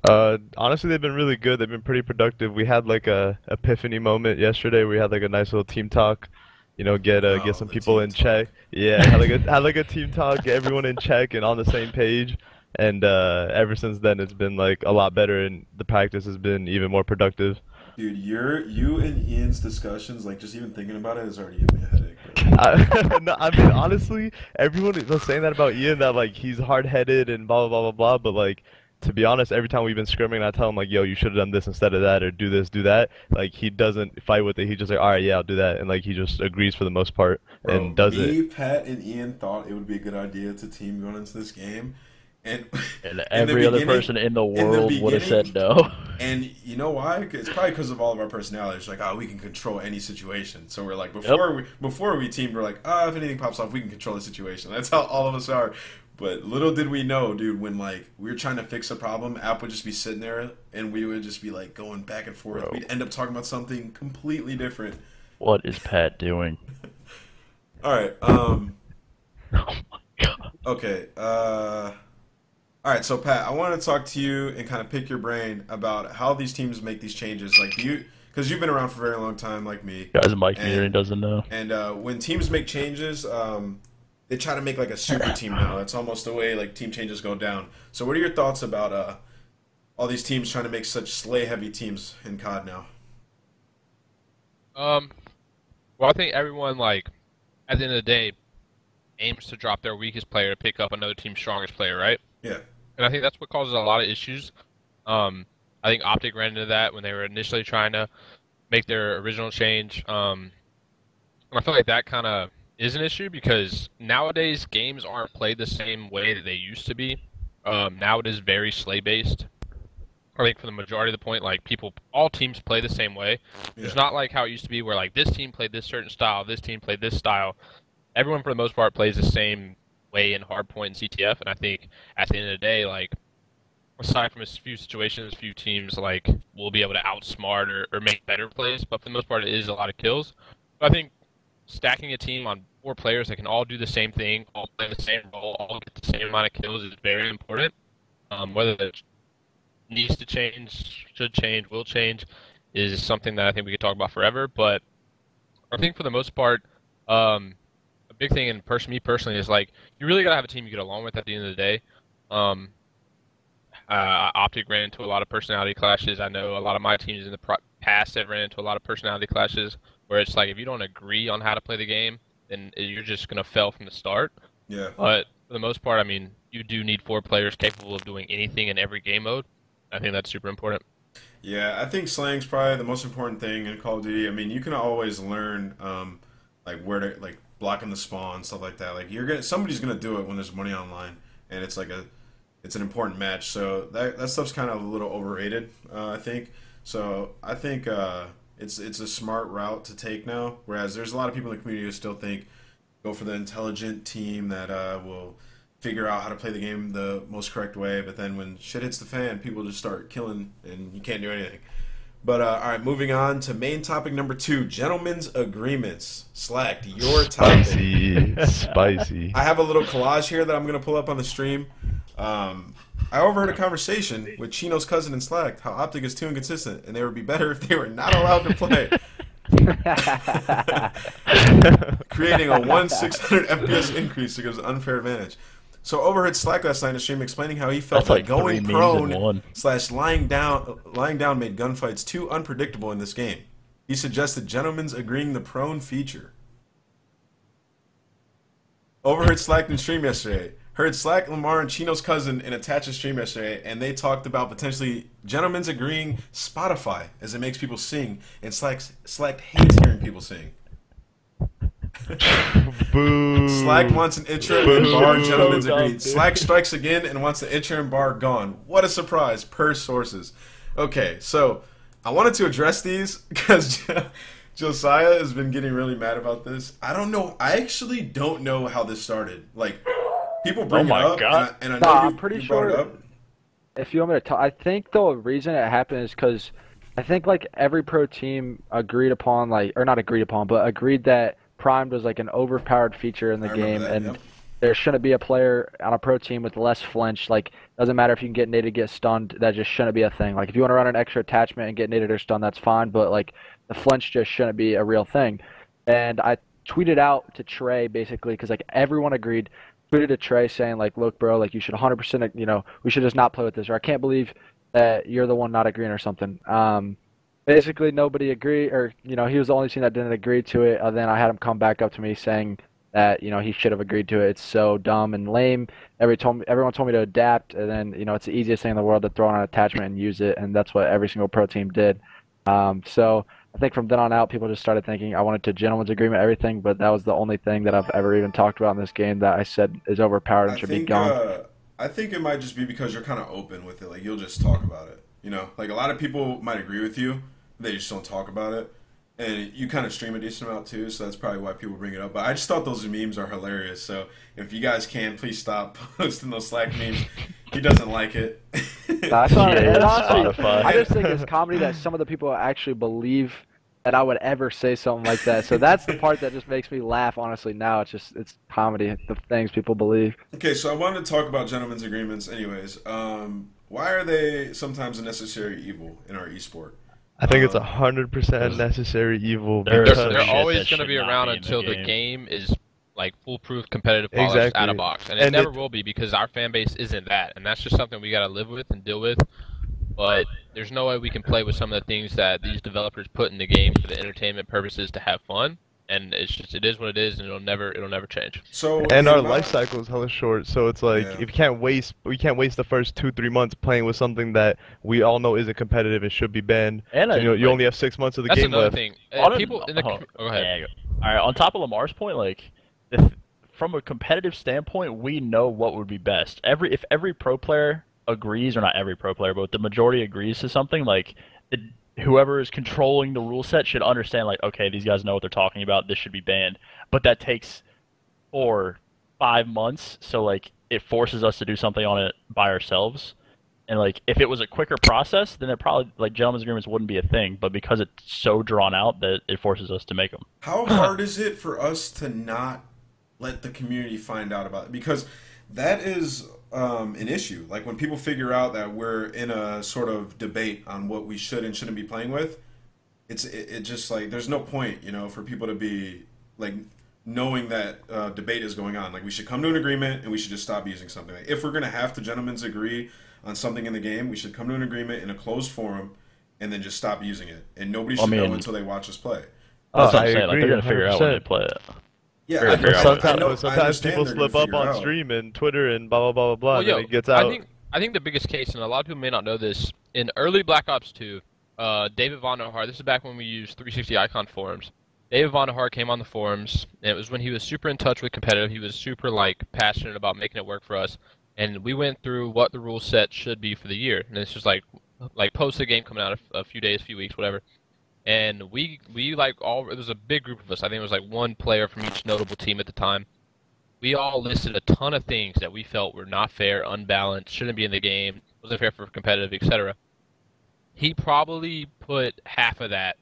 Uh, honestly, they've been really good. They've been pretty productive. We had like a epiphany moment yesterday. We had like a nice little team talk. You know, get uh, Oh, get some people in talk. check. Yeah, had like a had like a team talk, get everyone in check and on the same page. And uh, ever since then, it's been like a lot better, and the practice has been even more productive. Dude, your you and Ian's discussions, like just even thinking about it, is already giving me a headache. I, no, I mean, honestly, everyone was saying that about Ian that like he's hard headed and blah blah blah blah blah. But like, to be honest, every time we've been scrimming, I tell him like, "Yo, you should have done this instead of that, or do this, do that." Like he doesn't fight with it. He just like, "All right, yeah, I'll do that," and like he just agrees for the most part Bro, and does me, it. Pat, and Ian thought it would be a good idea to team going into this game, and And in the every other person in the in the world would have said no. And you know why? It's probably because of all of our personalities. Like, oh, we can control any situation. So we're like, before we before we teamed, we're like, ah, if anything pops off, we can control the situation. That's how all of us are. But little did we know, dude, when like we were trying to fix a problem, App would just be sitting there, and we would just be like going back and forth. Bro. We'd end up talking about something completely different. What is Pat doing? All right. Um. Oh my god. Okay. Uh. All right, so Pat, I want to talk to you and kind of pick your brain about how these teams make these changes. Like, do you, because you've been around for a very long time, like me. Guys, Mike And- Meary doesn't know. And uh, when teams make changes, um, they try to make like a super team now. That's almost the way like team changes go down. So, what are your thoughts about uh, all these teams trying to make such slay heavy teams in COD now? Um, well, I think everyone like at the end of the day aims to drop their weakest player to pick up another team's strongest player, right? Yeah. And I think that's what causes a lot of issues. Um, I think Optic ran into that when they were initially trying to make their original change. Um, and I feel like that kind of is an issue because nowadays games aren't played the same way that they used to be. Um, now it is very slay based. I think for the majority of the point, like people, all teams play the same way. Yeah. It's not like how it used to be, where like this team played this certain style, this team played this style. Everyone, for the most part, plays the same way in hardpoint and CTF, and I think at the end of the day, like aside from a few situations, a few teams like will be able to outsmart or, or make better plays, but for the most part, it is a lot of kills. But I think stacking a team on four players that can all do the same thing, all play the same role, all get the same amount of kills is very important. Um, whether that needs to change, should change, will change, is something that I think we could talk about forever. But I think for the most part, um, a big thing in person, me personally, is like you really gotta have a team you get along with at the end of the day. Um, uh, Optic ran into a lot of personality clashes. I know a lot of my teams in the pro- past have ran into a lot of personality clashes where it's like if you don't agree on how to play the game, then you're just gonna fail from the start. Yeah. But for the most part, I mean, you do need four players capable of doing anything in every game mode. I think that's super important. Yeah, I think slang's probably the most important thing in Call of Duty. I mean, you can always learn, um, like where to like blocking the spawn stuff like that. Like you're gonna somebody's gonna do it when there's money online, and it's like a it's an important match. So that that stuff's kind of a little overrated, uh, I think. So I think uh, it's it's a smart route to take now. Whereas there's a lot of people in the community who still think go for the intelligent team that uh, will figure out how to play the game the most correct way. But then when shit hits the fan, people just start killing, and you can't do anything. But uh, all right, moving on to main topic number two: gentlemen's agreements. Slacked your topic. Spicy, spicy. I have a little collage here that I'm going to pull up on the stream. Um, I overheard a conversation with Chino's cousin and Slack how Optic is too inconsistent, and they would be better if they were not allowed to play, creating a one 600 FPS increase to give us an unfair advantage. So overheard Slack last night in the stream explaining how he felt like going three memes in prone one. slash lying down lying down made gunfights too unpredictable in this game. He suggested gentlemen's agreeing the prone feature. Overheard Slack in stream yesterday. Heard Slack, Lamar, and Chino's cousin in Attach's stream yesterday, and they talked about potentially gentlemen's agreeing Spotify as it makes people sing, and Slack Slack hates hearing people sing. Boo. Slack wants an Itra and bar. Gentlemen's So agreed. dude. Slack strikes again and wants the Itra and bar gone. What a surprise, per sources. Okay, so I wanted to address these because Josiah has been getting really mad about this. I don't know. I actually don't know how this started. Like people oh bring Oh my it up, God. and I, and I Nah, know you, I'm pretty you brought it sure- up. if you want me to talk, I think the reason it happened is because I think like every pro team agreed upon like or not agreed upon, but agreed that primed was like an overpowered feature in the game, that, and yep. there shouldn't be a player on a pro team with less flinch. Like doesn't matter if you can get naded, get stunned. That just shouldn't be a thing. Like if you want to run an extra attachment and get naded or stunned, that's fine. But like the flinch just shouldn't be a real thing. And I tweeted out to Trey basically because like everyone agreed. Tweeted to Trey saying like, look, bro, like you should 100%, you know, we should just not play with this, or I can't believe that you're the one not agreeing or something. Um, basically nobody agreed, or you know, he was the only team that didn't agree to it. And then I had him come back up to me saying that you know he should have agreed to it. It's so dumb and lame. Every told me, everyone told me to adapt, and then you know it's the easiest thing in the world to throw on an attachment and use it, and that's what every single pro team did. Um, so I think from then on out, people just started thinking I wanted to gentleman's agreement everything, but that was the only thing that I've ever even talked about in this game that I said is overpowered and I should think be gone. uh, I think it might just be because you're kind of open with it. Like you'll just talk about it. You know, like a lot of people might agree with you, they just don't talk about it. And you kind of stream a decent amount too, so that's probably why people bring it up. But I just thought those memes are hilarious. So if you guys can, please stop posting those Slack memes. He doesn't like it. That's not, Yeah, honestly, I just think it's comedy that some of the people actually believe that I would ever say something like that. So that's the part that just makes me laugh. Honestly, now it's just it's comedy. The things people believe. Okay, so I wanted to talk about gentlemen's agreements. Anyways, um, why are they sometimes a necessary evil in our esport? I think it's Uh, a hundred percent necessary evil There's because some They're always going to be around be in the until the game. game is like foolproof, competitive, polished, Exactly. out of box, and it And never it- will be because our fan base isn't that, and that's just something we got to live with and deal with. But there's no way we can play with some of the things that these developers put in the game for the entertainment purposes to have fun, and it's just it is what it is, and it'll never it'll never change. So and our amount- life cycle is hella short. So it's like Yeah. if you can't waste, we can't waste the first two three months playing with something that we all know isn't competitive and should be banned. And you know, you only have six months of the That's game another left. thing. on Uh, people in the oh, com- go ahead. yeah, go- All right. On top of Lamar's point, like, the, from a competitive standpoint, we know what would be best. Every if every pro player agrees, or not every pro player, but the majority agrees to something, like, it, whoever is controlling the rule set should understand, like, okay, these guys know what they're talking about. This should be banned. But that takes four, five months. So like, it forces us to do something on it by ourselves. And like, if it was a quicker process, then it probably like gentlemen's agreements wouldn't be a thing. But because it's so drawn out, that it forces us to make them. How hard is it for us to not let the community find out about it? Because that is um, an issue. Like when people figure out that we're in a sort of debate on what we should and shouldn't be playing with, it's it, it just like there's no point, you know, for people to be like knowing that uh, debate is going on. Like we should come to an agreement and we should just stop using something. Like, if we're gonna have to gentlemen's agree on something in the game, we should come to an agreement in a closed forum and then just stop using it. And nobody I should know until they watch us play. That's Oh, what I'm I saying. Like they're gonna figure out when they play it. Yeah, Fair, I, fair. I, sometimes, know- sometimes understand people slip up on out. stream and Twitter and blah blah blah blah blah, Well, and yo, it gets out. I think I think the biggest case, and a lot of people may not know this, in early Black Ops 2, uh, David Vonderhaar. This is back when we used 360 Icon forums. David Vonderhaar came on the forums, and it was when he was super in touch with competitive. He was super like passionate about making it work for us, and we went through what the rule set should be for the year. And it's just like like post the game coming out a, a few days, few weeks, whatever. And we we like all it was a big group of us. I think it was like one player from each notable team at the time we all listed a ton of things that we felt were not fair, unbalanced, shouldn't be in the game, wasn't fair for competitive, etc. He probably put half of that,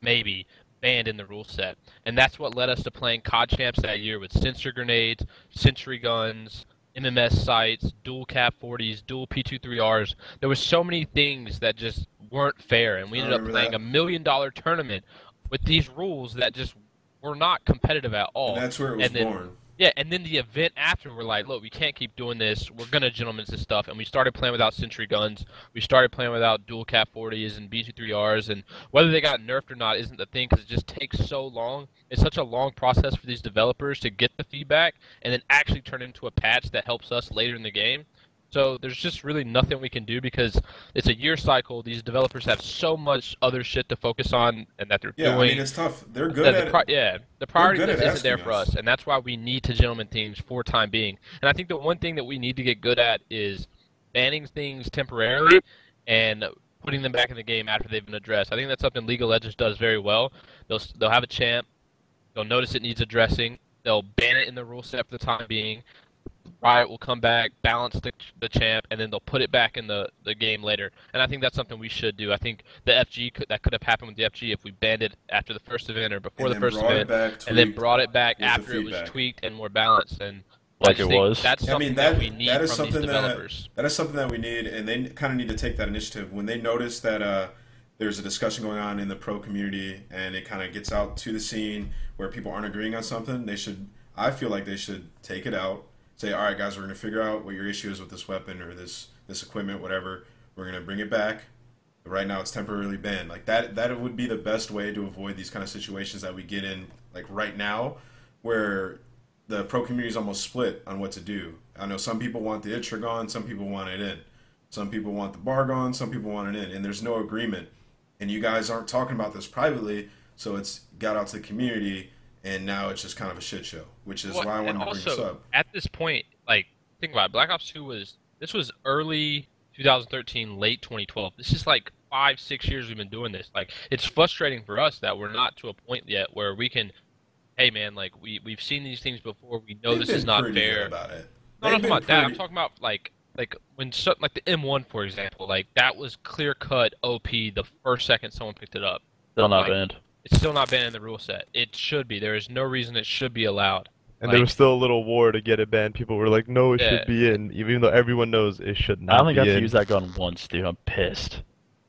maybe, banned in the rule set, and that's what led us to playing COD champs that year with sensor grenades, sentry guns, MMS sights, dual Kap-40s, dual B23Rs. There was so many things that just weren't fair, and we ended up playing that. a million dollar tournament with these rules that just were not competitive at all. And that's where it was And then- born. Yeah, and then the event after, we're like, look, we can't keep doing this. We're gonna gentlemen's this stuff, and we started playing without sentry guns. We started playing without dual Kap-40s and B23Rs, and whether they got nerfed or not isn't the thing because it just takes so long. It's such a long process for these developers to get the feedback and then actually turn into a patch that helps us later in the game. So there's just really nothing we can do because it's a year cycle. These developers have so much other shit to focus on and that they're Yeah, I mean it's tough. They're good at the pri- it. yeah, the priority list isn't there for us. us, and that's why we need to gentleman things for time being. And I think the one thing that we need to get good at is banning things temporarily and putting them back in the game after they've been addressed. I think that's something League of Legends does very well. They'll they'll have a champ, they'll notice it needs addressing, they'll ban it in the rule set for the time being. Riot will come back, balance the, the champ, and then they'll put it back in the, the game later. And I think that's something we should do. I think the FG could, that could have happened with the FG if we banned it after the first event or before And the first event, back, and then brought it back after it was tweaked and more balanced. And Like it was. That's I something mean that, that we need that is from these something that that is something that we need, and they kind of need to take that initiative when they notice that uh, there's a discussion going on in the pro community, and it kind of gets out to the scene where people aren't agreeing on something. They should, I feel like they should take it out, say, all right, guys, we're going to figure out what your issue is with this weapon or this this equipment, whatever. We're going to bring it back. But right now, it's temporarily banned. Like that, that would be the best way to avoid these kind of situations that we get in, like right now, where the pro community is almost split on what to do. I know some people want the Itra gone, some people want it in. Some people want the bar gone, some people want it in, and there's no agreement. And you guys aren't talking about this privately, so it's got out to the community, and now it's just kind of a shit show, which is Well, why I and wanted to bring also, this up. At this point, like think about it, Black Ops 2 was this was early 2013, late 2012. This is like five, six years we've been doing this. Like it's frustrating for us that we're not to a point yet where we can, hey man, like we we've seen these things before. We know They've this been is not pretty good fair. about it. No, I'm not talking about been that. I'm talking about like like when so, like the M1 for example, like that was clear cut OP the first second someone picked it up. Still not Like, banned. It's still not banned in the rule set. It should be. There is no reason it should be allowed. And Like- there was still a little war to get it banned. People were like, "No, it Yeah. should be in," even though everyone knows it should not. don't think I be have to use that gun once, dude. I'm pissed.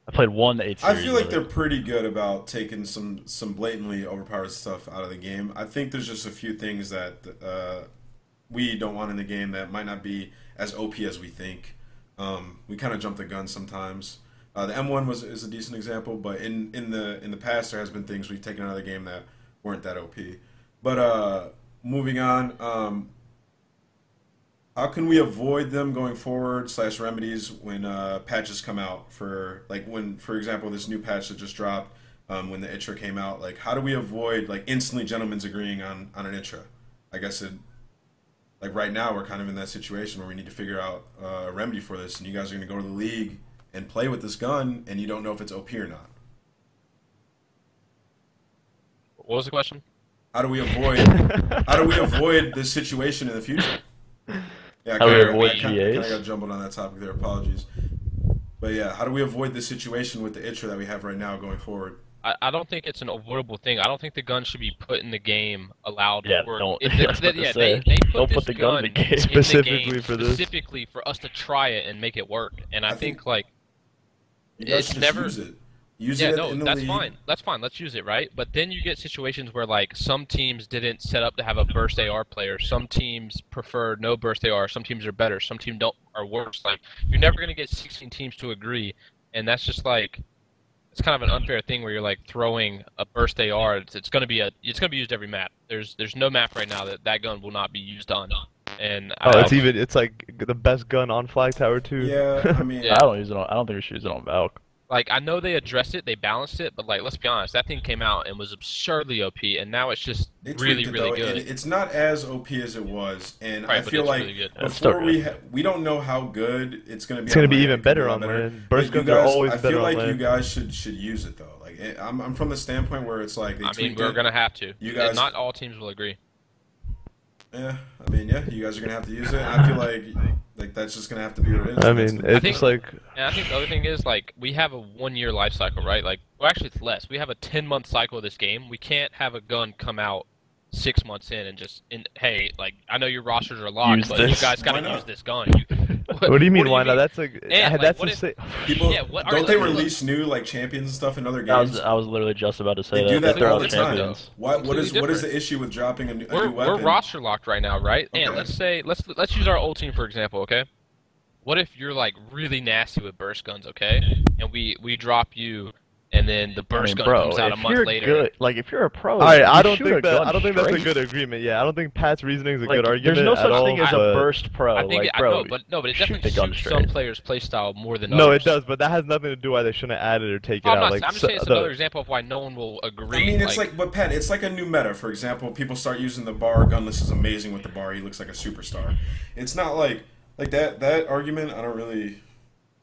I played one eight I feel like they're pretty good about taking some some blatantly overpowered stuff out of the game. I think there's just a few things that uh, we don't want in the game that might not be as OP as we think. Um, we kind of jump the gun sometimes. Uh, the M1 was is a decent example, but in, in the in the past there has been things we've taken out of the game that weren't that OP. But uh, moving on, um, how can we avoid them going forward slash remedies when uh, patches come out for like when for example this new patch that just dropped um, when the ITRA came out like how do we avoid like instantly gentlemen's agreeing on on an ITRA I guess it like right now we're kind of in that situation where we need to figure out uh, a remedy for this and you guys are going to go to the league and play with this gun and you don't know if it's OP or not What was the question? how do we avoid how do we avoid this situation in the future? Yeah, I How do we kinda- avoid I kinda- kinda got jumbled on that topic there. Apologies. But yeah, how do we avoid this situation with the ITRA that we have right now going forward? I, I don't think it's an avoidable thing. I don't think the gun should be put in the game allowed. Yeah, for, don't- If I they, was yeah, they, they put don't this put the gun in the game. Specifically game for this. specifically for us to try it and make it work. And I, I think, think- like You guys It's never- use it. Use yeah, it no, that's league. fine. That's fine. Let's use it, right? But then you get situations where like some teams didn't set up to have a burst AR player. Some teams prefer no burst AR. Some teams are better. Some teams don't are worse. Like you're never gonna get 16 teams to agree, and that's just like it's kind of an unfair thing where you're like throwing a burst AR. It's, it's gonna be a it's gonna be used every map. There's there's no map right now that that gun will not be used on. And Oh, I, it's even it's like the best gun on Flak Tower too. Yeah, I mean, Yeah. I don't use it on. I don't think we should use it on Valk. like I know they addressed it, they balanced it, but like let's be honest, that thing came out and was absurdly OP, and now it's just they really it, really though, good. and it's not as OP as it was, and Right, I feel like really good. It's still before we ha- we don't know how good it's going to be. It's gonna be even It could be better on better. land. Burst But you guns are guys- always I better feel on like you guys should should use it though. Like it, I'm I'm from the standpoint where it's like I mean, we're it. gonna have to. You And guys- not all teams will agree. Yeah, I mean, yeah, you guys are gonna have to use it. I feel like like that's just gonna have to be what it is. I mean, the- it's think- like And I think the other thing is like we have a one year life cycle, right? Like, well, actually, it's less. We have a ten month cycle of this game. We can't have a gun come out six months in and just in hey, like I know your rosters are locked, Use but this. you guys gotta use this gun. You, what do you mean? why not? That's like Yeah, like, that's what the if- people Yeah, what- don't they look, look. release new like champions and stuff in other I games? was, I was literally just about to say they that. do that they're all all the time. champions. What what is Completely what is the issue with dropping a new, a we're, new we're roster locked right now, right? And Okay. let's say let's let's use our old team for example, okay? What if you're like really nasty with burst guns, okay? And we we drop you, and then the I burst mean, gun bro, comes out a if month you're later. good, like if you're a pro, All right, you I don't think that I don't think that's a good agreement. Yeah, I don't think Pat's reasoning is a Like, good argument there's no at such all. thing as a burst pro. I think like, it, bro, I know, but no, but it definitely the gun suits some straight. players' playstyle more than others. No, others. it does, but that has nothing to do why they shouldn't add it or take it I'm out. not. like I'm just so- saying it's the- another example of why no one will agree. I mean, it's like, but Pat, it's like a new meta. For example, people start using the bar. Gunless is amazing with the bar. He looks like a superstar. It's not like like that. That argument, I don't really,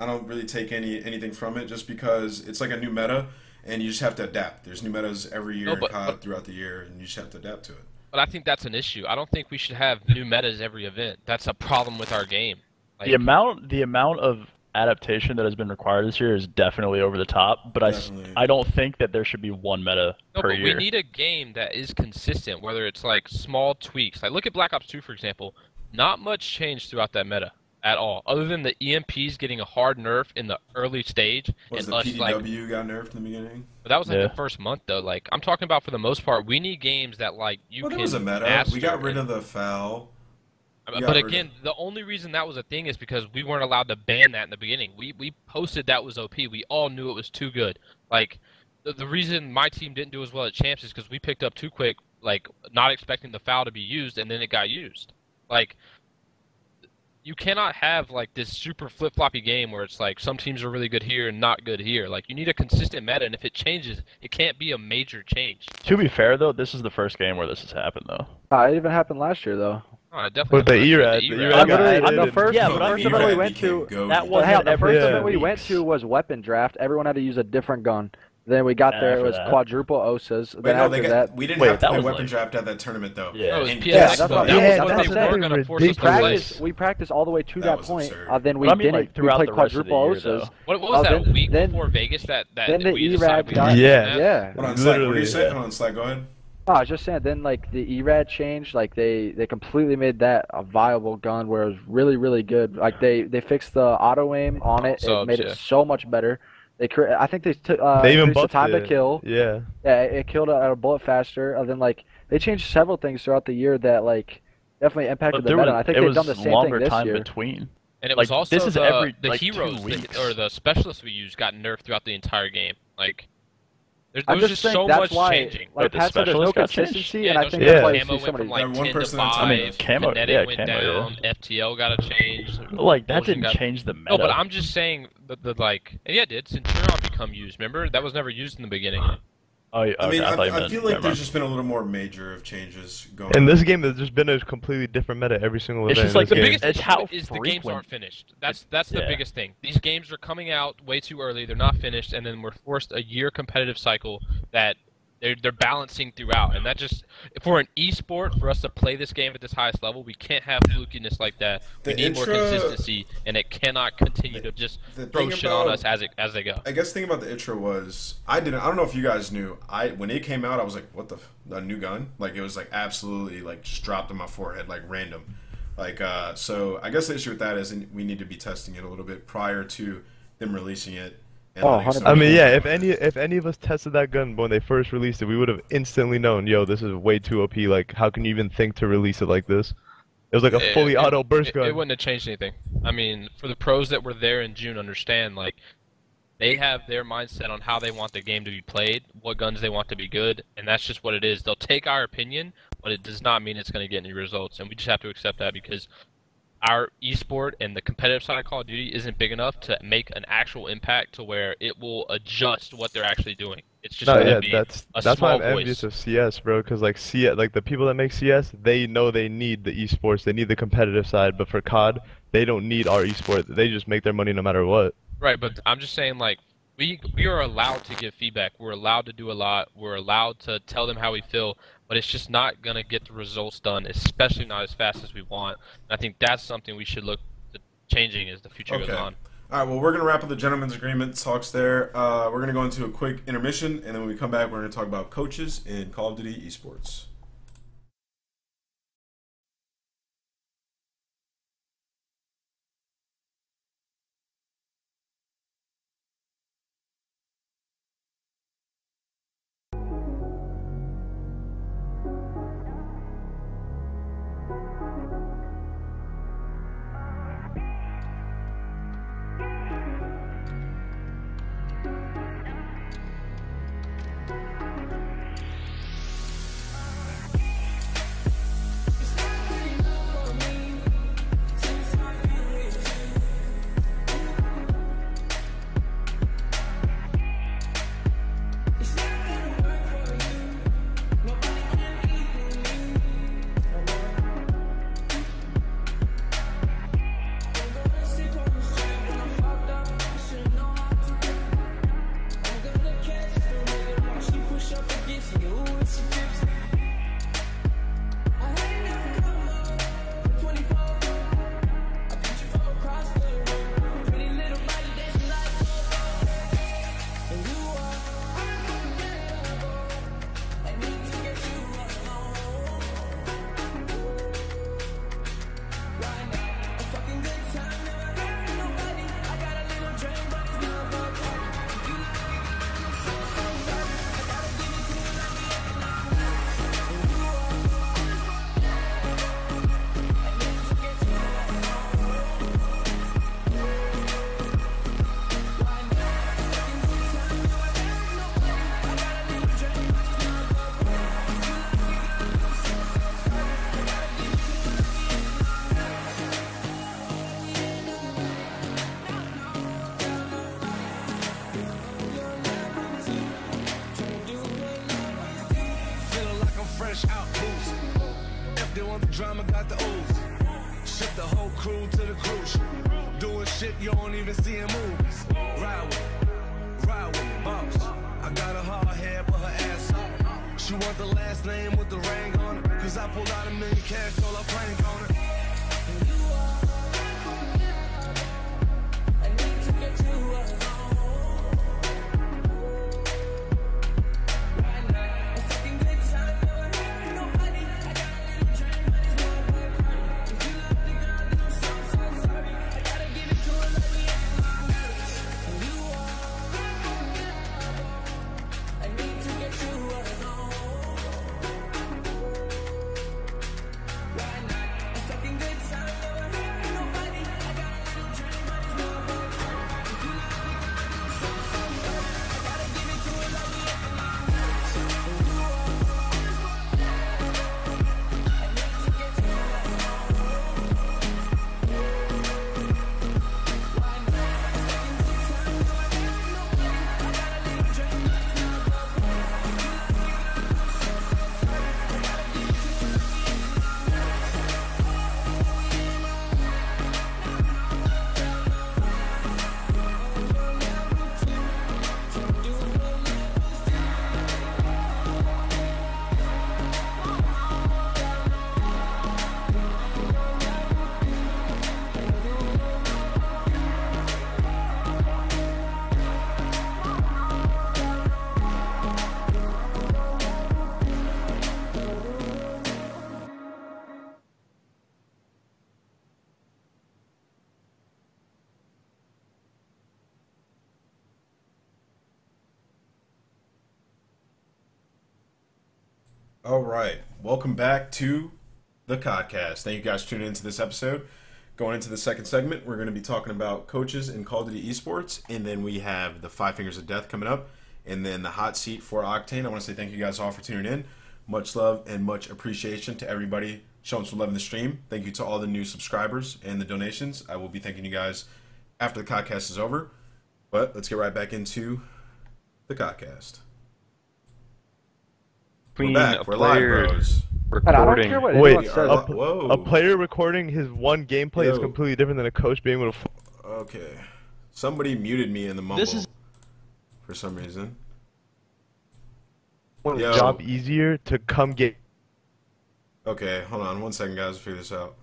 I don't really take any anything from it, just because it's like a new meta, and you just have to adapt. There's new metas every year No, in but- COD but- throughout the year, and you just have to adapt to it. but I think that's an issue. I don't think we should have new metas every event. That's a problem with our game. Like, the amount the amount of adaptation that has been required this year is definitely over the top. But I, s- Definitely. I don't think that there should be one meta No, per but year. we need a game that is consistent, whether it's like small tweaks. Like look at Black Ops 2 for example. Not much change throughout that meta at all, other than the EMPs getting a hard nerf in the early stage Was and the us like. Got nerfed in the beginning? But that was like Yeah. the first month though. Like I'm talking about for the most part, we need games that like you well, can there was a meta. master We got rid and- of the foul. Uh, but we're- again, the only reason that was a thing is because we weren't allowed to ban that in the beginning. We we posted that was OP. We all knew it was too good. Like the, the reason my team didn't do as well at champs is because we picked up too quick, like not expecting the foul to be used, and then it got used. Like you cannot have like this super flip floppy game where it's like some teams are really good here and not good here. Like you need a consistent meta, and if it changes, it can't be a major change. To be fair though, this is the first game where this has happened though. Uh, it even happened last year though. Oh, it definitely With the happened ERAD, with the the ERAD ERAD. got literally, added on the first, Yeah, the but first event we went to, that wasn't hell, the first Yeah. event we went to was weapon draft. Everyone had to use a different gun. Then we got And there, it was that- quadruple OSAs. Wait, then no, after they got, that, we didn't Wait, have to that play weapon like- draft at that tournament though. Yeah. It was And- Yeah, that's what- yeah, that's what what they were going to force we us to play. practiced, we practiced all the way to That that, point. Uh, then we But I mean, didn't. like, we played the rest of the quadruple year, OSAs. though. What, what was Oh, that then- week then- before Vegas that that then the we decided ERAD we got- wanted to do Yeah. that? Yeah. Hold on, Slack, what do you Literally, say? yeah. Hold on, Slack, go ahead. Oh, I was just saying. Then like the ERAD changed. Like they they completely made that a viable gun where it was really really good. Like they they fixed the auto aim on it. It made it so much better. They cre- I think they took uh, they even increased the time it. to kill. Yeah. Yeah, it killed it at a bullet faster. And then like they changed several things throughout the year that like definitely impacted the meta. was, I think they've done the same thing this time year. between. And it Like, was also this is the, every, the like, heroes weeks. the, or the specialists we used got nerfed throughout the entire game. Like there, there I'm was just just saying so that's much why changing. like Like, the Pat said, there's no specialists got changed. consistency, Yeah, and I think Yeah. that's why you camo see so went many. like one 10 to person at 5. I mean, camo- Kinetic yeah, went camo, yeah. down. FTL got a change. Like that didn't got- change the meta. No, but I'm just saying that the like, and yeah, it did Centurion become used? Remember that was never used in the beginning. Oh, yeah, I okay, mean, I, thought I feel like never there's mind. just been a little more major of changes going. In on. this game, there's just been a completely different meta every single It's event. just like The the game. biggest It's issue how is the games frequent- aren't finished. That's that's the Yeah. biggest thing. These games are coming out way too early. They're not finished, and then we're forced a year competitive cycle that they're they're balancing throughout. And that just for an esport for us to play this game at this highest level, we can't have flukiness like that. We The need more consistency, and it cannot continue to just throw shit on us as it as they go. I guess the thing about the Itra was I didn't. I don't know if you guys knew. I when it came out, I was like, "What the a new gun?" Like it was like absolutely like just dropped in my forehead like random. Like uh, so, I guess the issue with that is we need to be testing it a little bit prior to them releasing it. And Oh, letting us know 100%. I mean, yeah. If any if any of us tested that gun when they first released it, we would have instantly known, yo, this is way too OP. Like, how can you even think to release it like this? It was like a It- fully it- auto burst it, gun. It wouldn't have changed anything. I mean, for the pros that were there in June, understand like they have their mindset on how they want the game to be played, what guns they want to be good, and that's just what it is. They'll take our opinion, but it does not mean it's going to get any results, and we just have to accept that because our esport and the competitive side of Call of Duty isn't big enough to make an actual impact to where it will adjust what they're actually doing. It's just No, going to yeah, be that's a that's why I'm voice. envious of CS, bro. Because like CS, like the people that make CS, they know they need the esports, they need the competitive side. But for COD, they don't need our esport. They just make their money no matter what. Right, but I'm just saying, like, we we are allowed to give feedback. We're allowed to do a lot. We're allowed to tell them how we feel, but it's just not gonna get the results done, especially not as fast as we want. And I think that's something we should look to changing as the future Okay. goes on. All right, well, we're going to wrap up the gentleman's agreement talks there. Uh, we're going to go into a quick intermission, and then when we come back, we're going to talk about coaches in Call of Duty esports. Welcome back to the podcast. Thank you guys for tuning into this episode. Going into the second segment, we're going to be talking about coaches in Call of Duty Esports, and then we have the Five Fingers of Death coming up, and then the hot seat for Octane. I want to say thank you guys all for tuning in. Much love and much appreciation to everybody showing some love in the stream. Thank you to all the new subscribers and the donations. I will be thanking you guys after the podcast is over. But let's get right back into the podcast. We're back. We're live, bros. And I don't recording. care what Wait, says. a, Whoa. a player recording his one gameplay is completely different than a coach being able to. F- Okay. Somebody muted me in the mumble This is- for some reason. want Yo. job easier to come get. Okay, hold on one second, guys. I'll figure this out.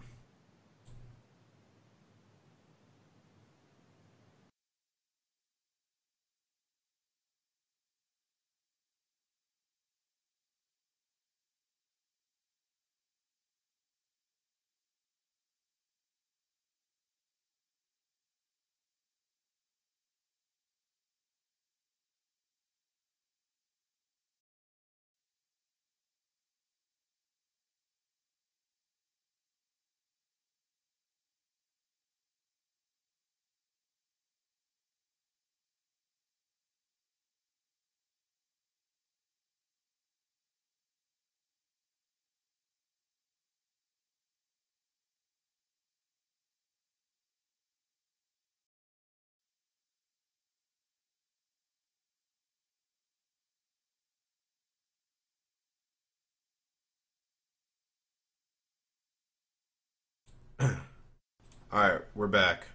All right, we're back.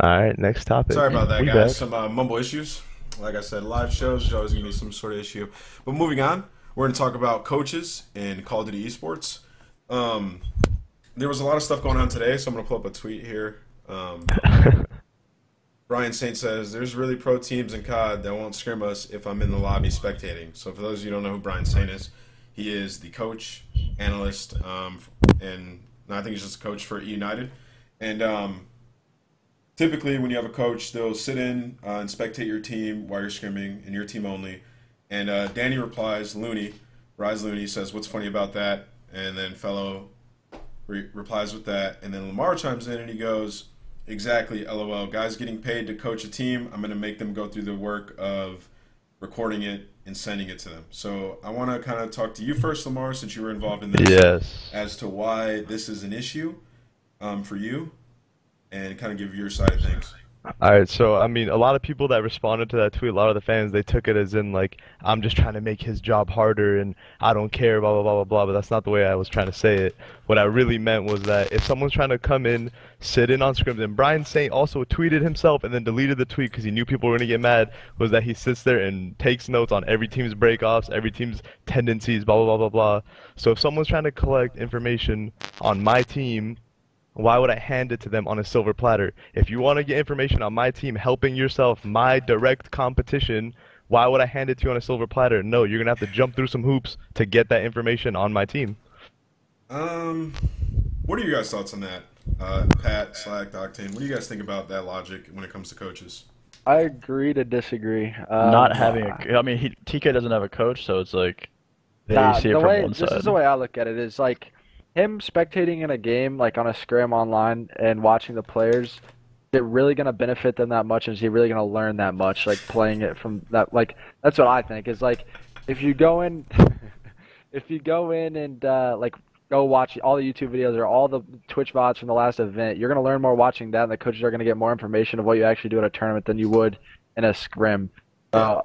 All right, next topic. Sorry about that, We guys. back. Some uh, mumble issues. Like I said, live shows is always gonna be some sort of issue. But moving on, we're gonna talk about coaches in Call of Duty Esports. Um, there was a lot of stuff going on today, so I'm gonna pull up a tweet here. Um, Brian Saint says, "There's really pro teams in COD that won't scrim us if I'm in the lobby spectating." So for those of you who don't know who Brian Saint is, he is the coach, analyst, um, and I think he's just a coach for E United. And um, typically, when you have a coach, they'll sit in uh, and spectate your team while you're scrimming, and your team only. And uh, Danny replies, Loony, Rise Loony says, "What's funny about that?" And then fellow re- replies with that, and then Lamar chimes in and he goes, "Exactly, lol. Guys getting paid to coach a team. I'm going to make them go through the work of recording it and sending it to them." So I want to kind of talk to you first, Lamar, since you were involved in this, Yes. as to why this is an issue um, for you, and kind of give your side of things. All right, so I mean, a lot of people that responded to that tweet, a lot of the fans, they took it as in like, I'm just trying to make his job harder and I don't care, blah blah blah blah blah. But that's not the way I was trying to say it. What I really meant was that if someone's trying to come in, sit in on scrims, and Brian Saint also tweeted himself and then deleted the tweet because he knew people were gonna get mad, was that he sits there and takes notes on every team's breakoffs, every team's tendencies, blah blah blah blah blah. So if someone's trying to collect information on my team why would I hand it to them on a silver platter? If you want to get information on my team helping yourself, my direct competition, why would I hand it to you on a silver platter? No, you're gonna have to jump through some hoops to get that information on my team. Um, what are your guys' thoughts on that? Uh, Pat, Slack, Octane, what do you guys think about that logic when it comes to coaches? I agree to disagree. Um, Not having a, I mean, he, TK doesn't have a coach, so it's like they Nah, see it the from way one this is the way I look at it is like him spectating in a game like on a scrim online and watching the players. Is it really gonna benefit them that much? Is he really gonna learn that much? Like playing it from that like that's what I think is like if you go in if you go in and uh, like go watch all the YouTube videos or all the Twitch VODs from the last event, you're gonna learn more watching that, and the coaches are gonna get more information of what you actually do at a tournament than you would in a scrim. So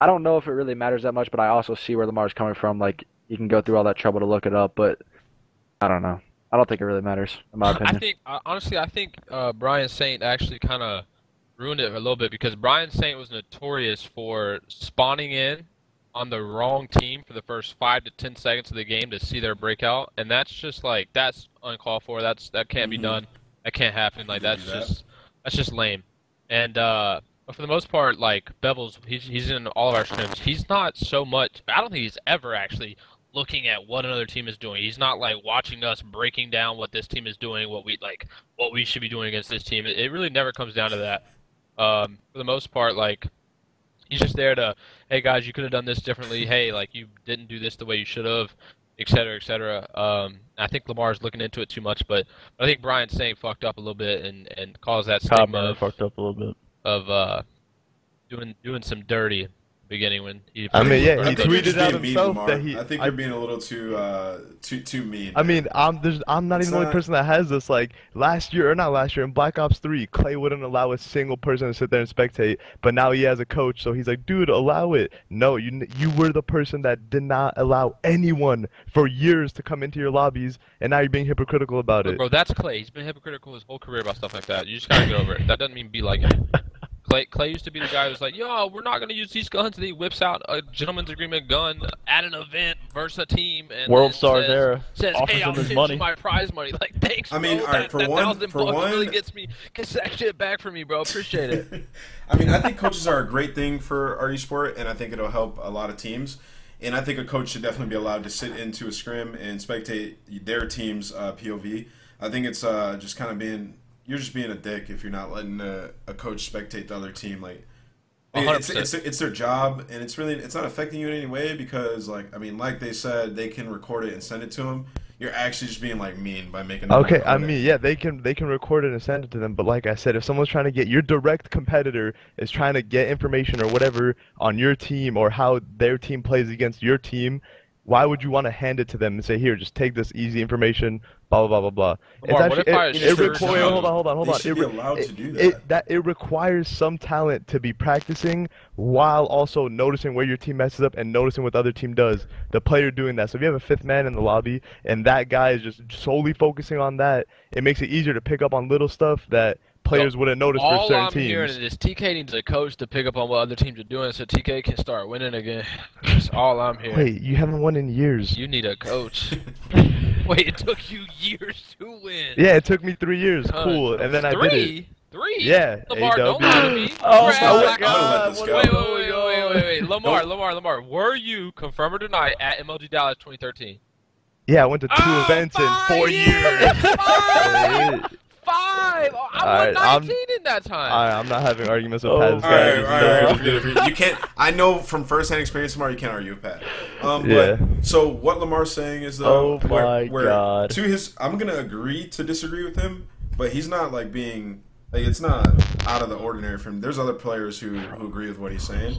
I don't know if it really matters that much, but I also see where Lamar's coming from. Like you can go through all that trouble to look it up, but I don't know. I don't think it really matters, in my opinion. I opinion. think uh, honestly, I think uh, Brian Saint actually kind of ruined it a little bit because Brian Saint was notorious for spawning in on the wrong team for the first five to ten seconds of the game to see their breakout, and that's just like that's uncalled for. That's that can't be Mhm. done. That can't happen. Like that's that. just that's just lame. And uh, but for the most part, like Bevel's, he's he's in all of our scrims. He's not so much. I don't think he's ever actually looking at what another team is doing. He's not like watching us breaking down what this team is doing, what we like, what we should be doing against this team. It, it really never comes down to that. Um, for the most part, like he's just there to, hey guys, you could have done this differently. Hey, like you didn't do this the way you should have, et cetera, et cetera. Um, I think Lamar's looking into it too much, but I think Brian Saint fucked up a little bit and and caused that stigma of, fucked up a little bit. of uh doing doing some dirty beginning when he. I mean, yeah, I he think you're tweeted out being mean, himself that he- I think you're being a little too uh, too too mean. I mean, I'm there's I'm not It's even the only person that has this. Like last year or not last year in Black Ops 3, Clay wouldn't allow a single person to sit there and spectate, but now he has a coach, so he's like, dude, allow it. No, you you were the person that did not allow anyone for years to come into your lobbies, and now you're being hypocritical about Look, it. bro, that's Clay. He's been hypocritical his whole career about stuff like that. You just gotta get over it. That doesn't mean be like him. Clay, Clay used to be the guy who's like, "Yo, we're not gonna use these guns." And he whips out a gentleman's agreement gun at an event versus a team, and World then Stars says, era Says, offers "Hey, him I'll his send money. you my prize money." Like, thanks, I mean, bro. all right, that, for that one- thousand for bucks really gets me gets that shit back for me, bro. Appreciate it. I mean, I think coaches are a great thing for our esport, and I think it'll help a lot of teams. And I think a coach should definitely be allowed to sit into a scrim and spectate their team's uh, POV. I think it's uh, just kind of being you're just being a dick if you're not letting a, a coach spectate the other team. Like, it's, it's it's their job, and it's really it's not affecting you in any way because, like, I mean, like they said, they can record it and send it to them. You're actually just being like mean by making. Okay, I record it. mean, yeah, they can they can record it and send it to them, but like I said, if someone's trying to get your direct competitor is trying to get information or whatever on your team or how their team plays against your team, why would you want to hand it to them and say, "Here, just take this easy information"? Blah blah blah blah blah. Lamar, what if I it, it, assure requires. Hold on, hold on, hold they on. It, re- allowed it, to do It, that. that it requires some talent to be practicing while also noticing where your team messes up and noticing what the other team does. The player doing that. So if you have a fifth man in the lobby and that guy is just solely focusing on that, it makes it easier to pick up on little stuff that players wouldn't notice for All certain I'm hearing is TK needs a coach to pick up on what other teams are doing, so TK can start winning again. That's all I'm hearing. Wait, you haven't won in years. You need a coach. Wait, it took you years to win. Yeah, it took me three years. Huh. Cool, and then I did it. Three? Three? Yeah, Lamar, don't AW. lie to me. Oh Brad, my God. I'm gonna let this Wait, go. wait, wait, wait, wait, wait, wait. Lamar, Lamar, Lamar. Were you confirmed or denied at MLG Dallas 2013? Yeah, I went to two Oh, events in four five years. Five! Five! Oh, I Alright, was I'm- 19 in that time. I, I'm not having arguments with Oh, Pat. This All guy right, is all right, all right. dumb. forget it, forget it. You can't. I know from firsthand experience, Lamar, you can't argue with Pat. Um, Yeah. but so what Lamar's saying is though, Oh where, my where God. to his, I'm gonna agree to disagree with him, but he's not like being like it's not out of the ordinary for him. There's other players who who agree with what he's saying.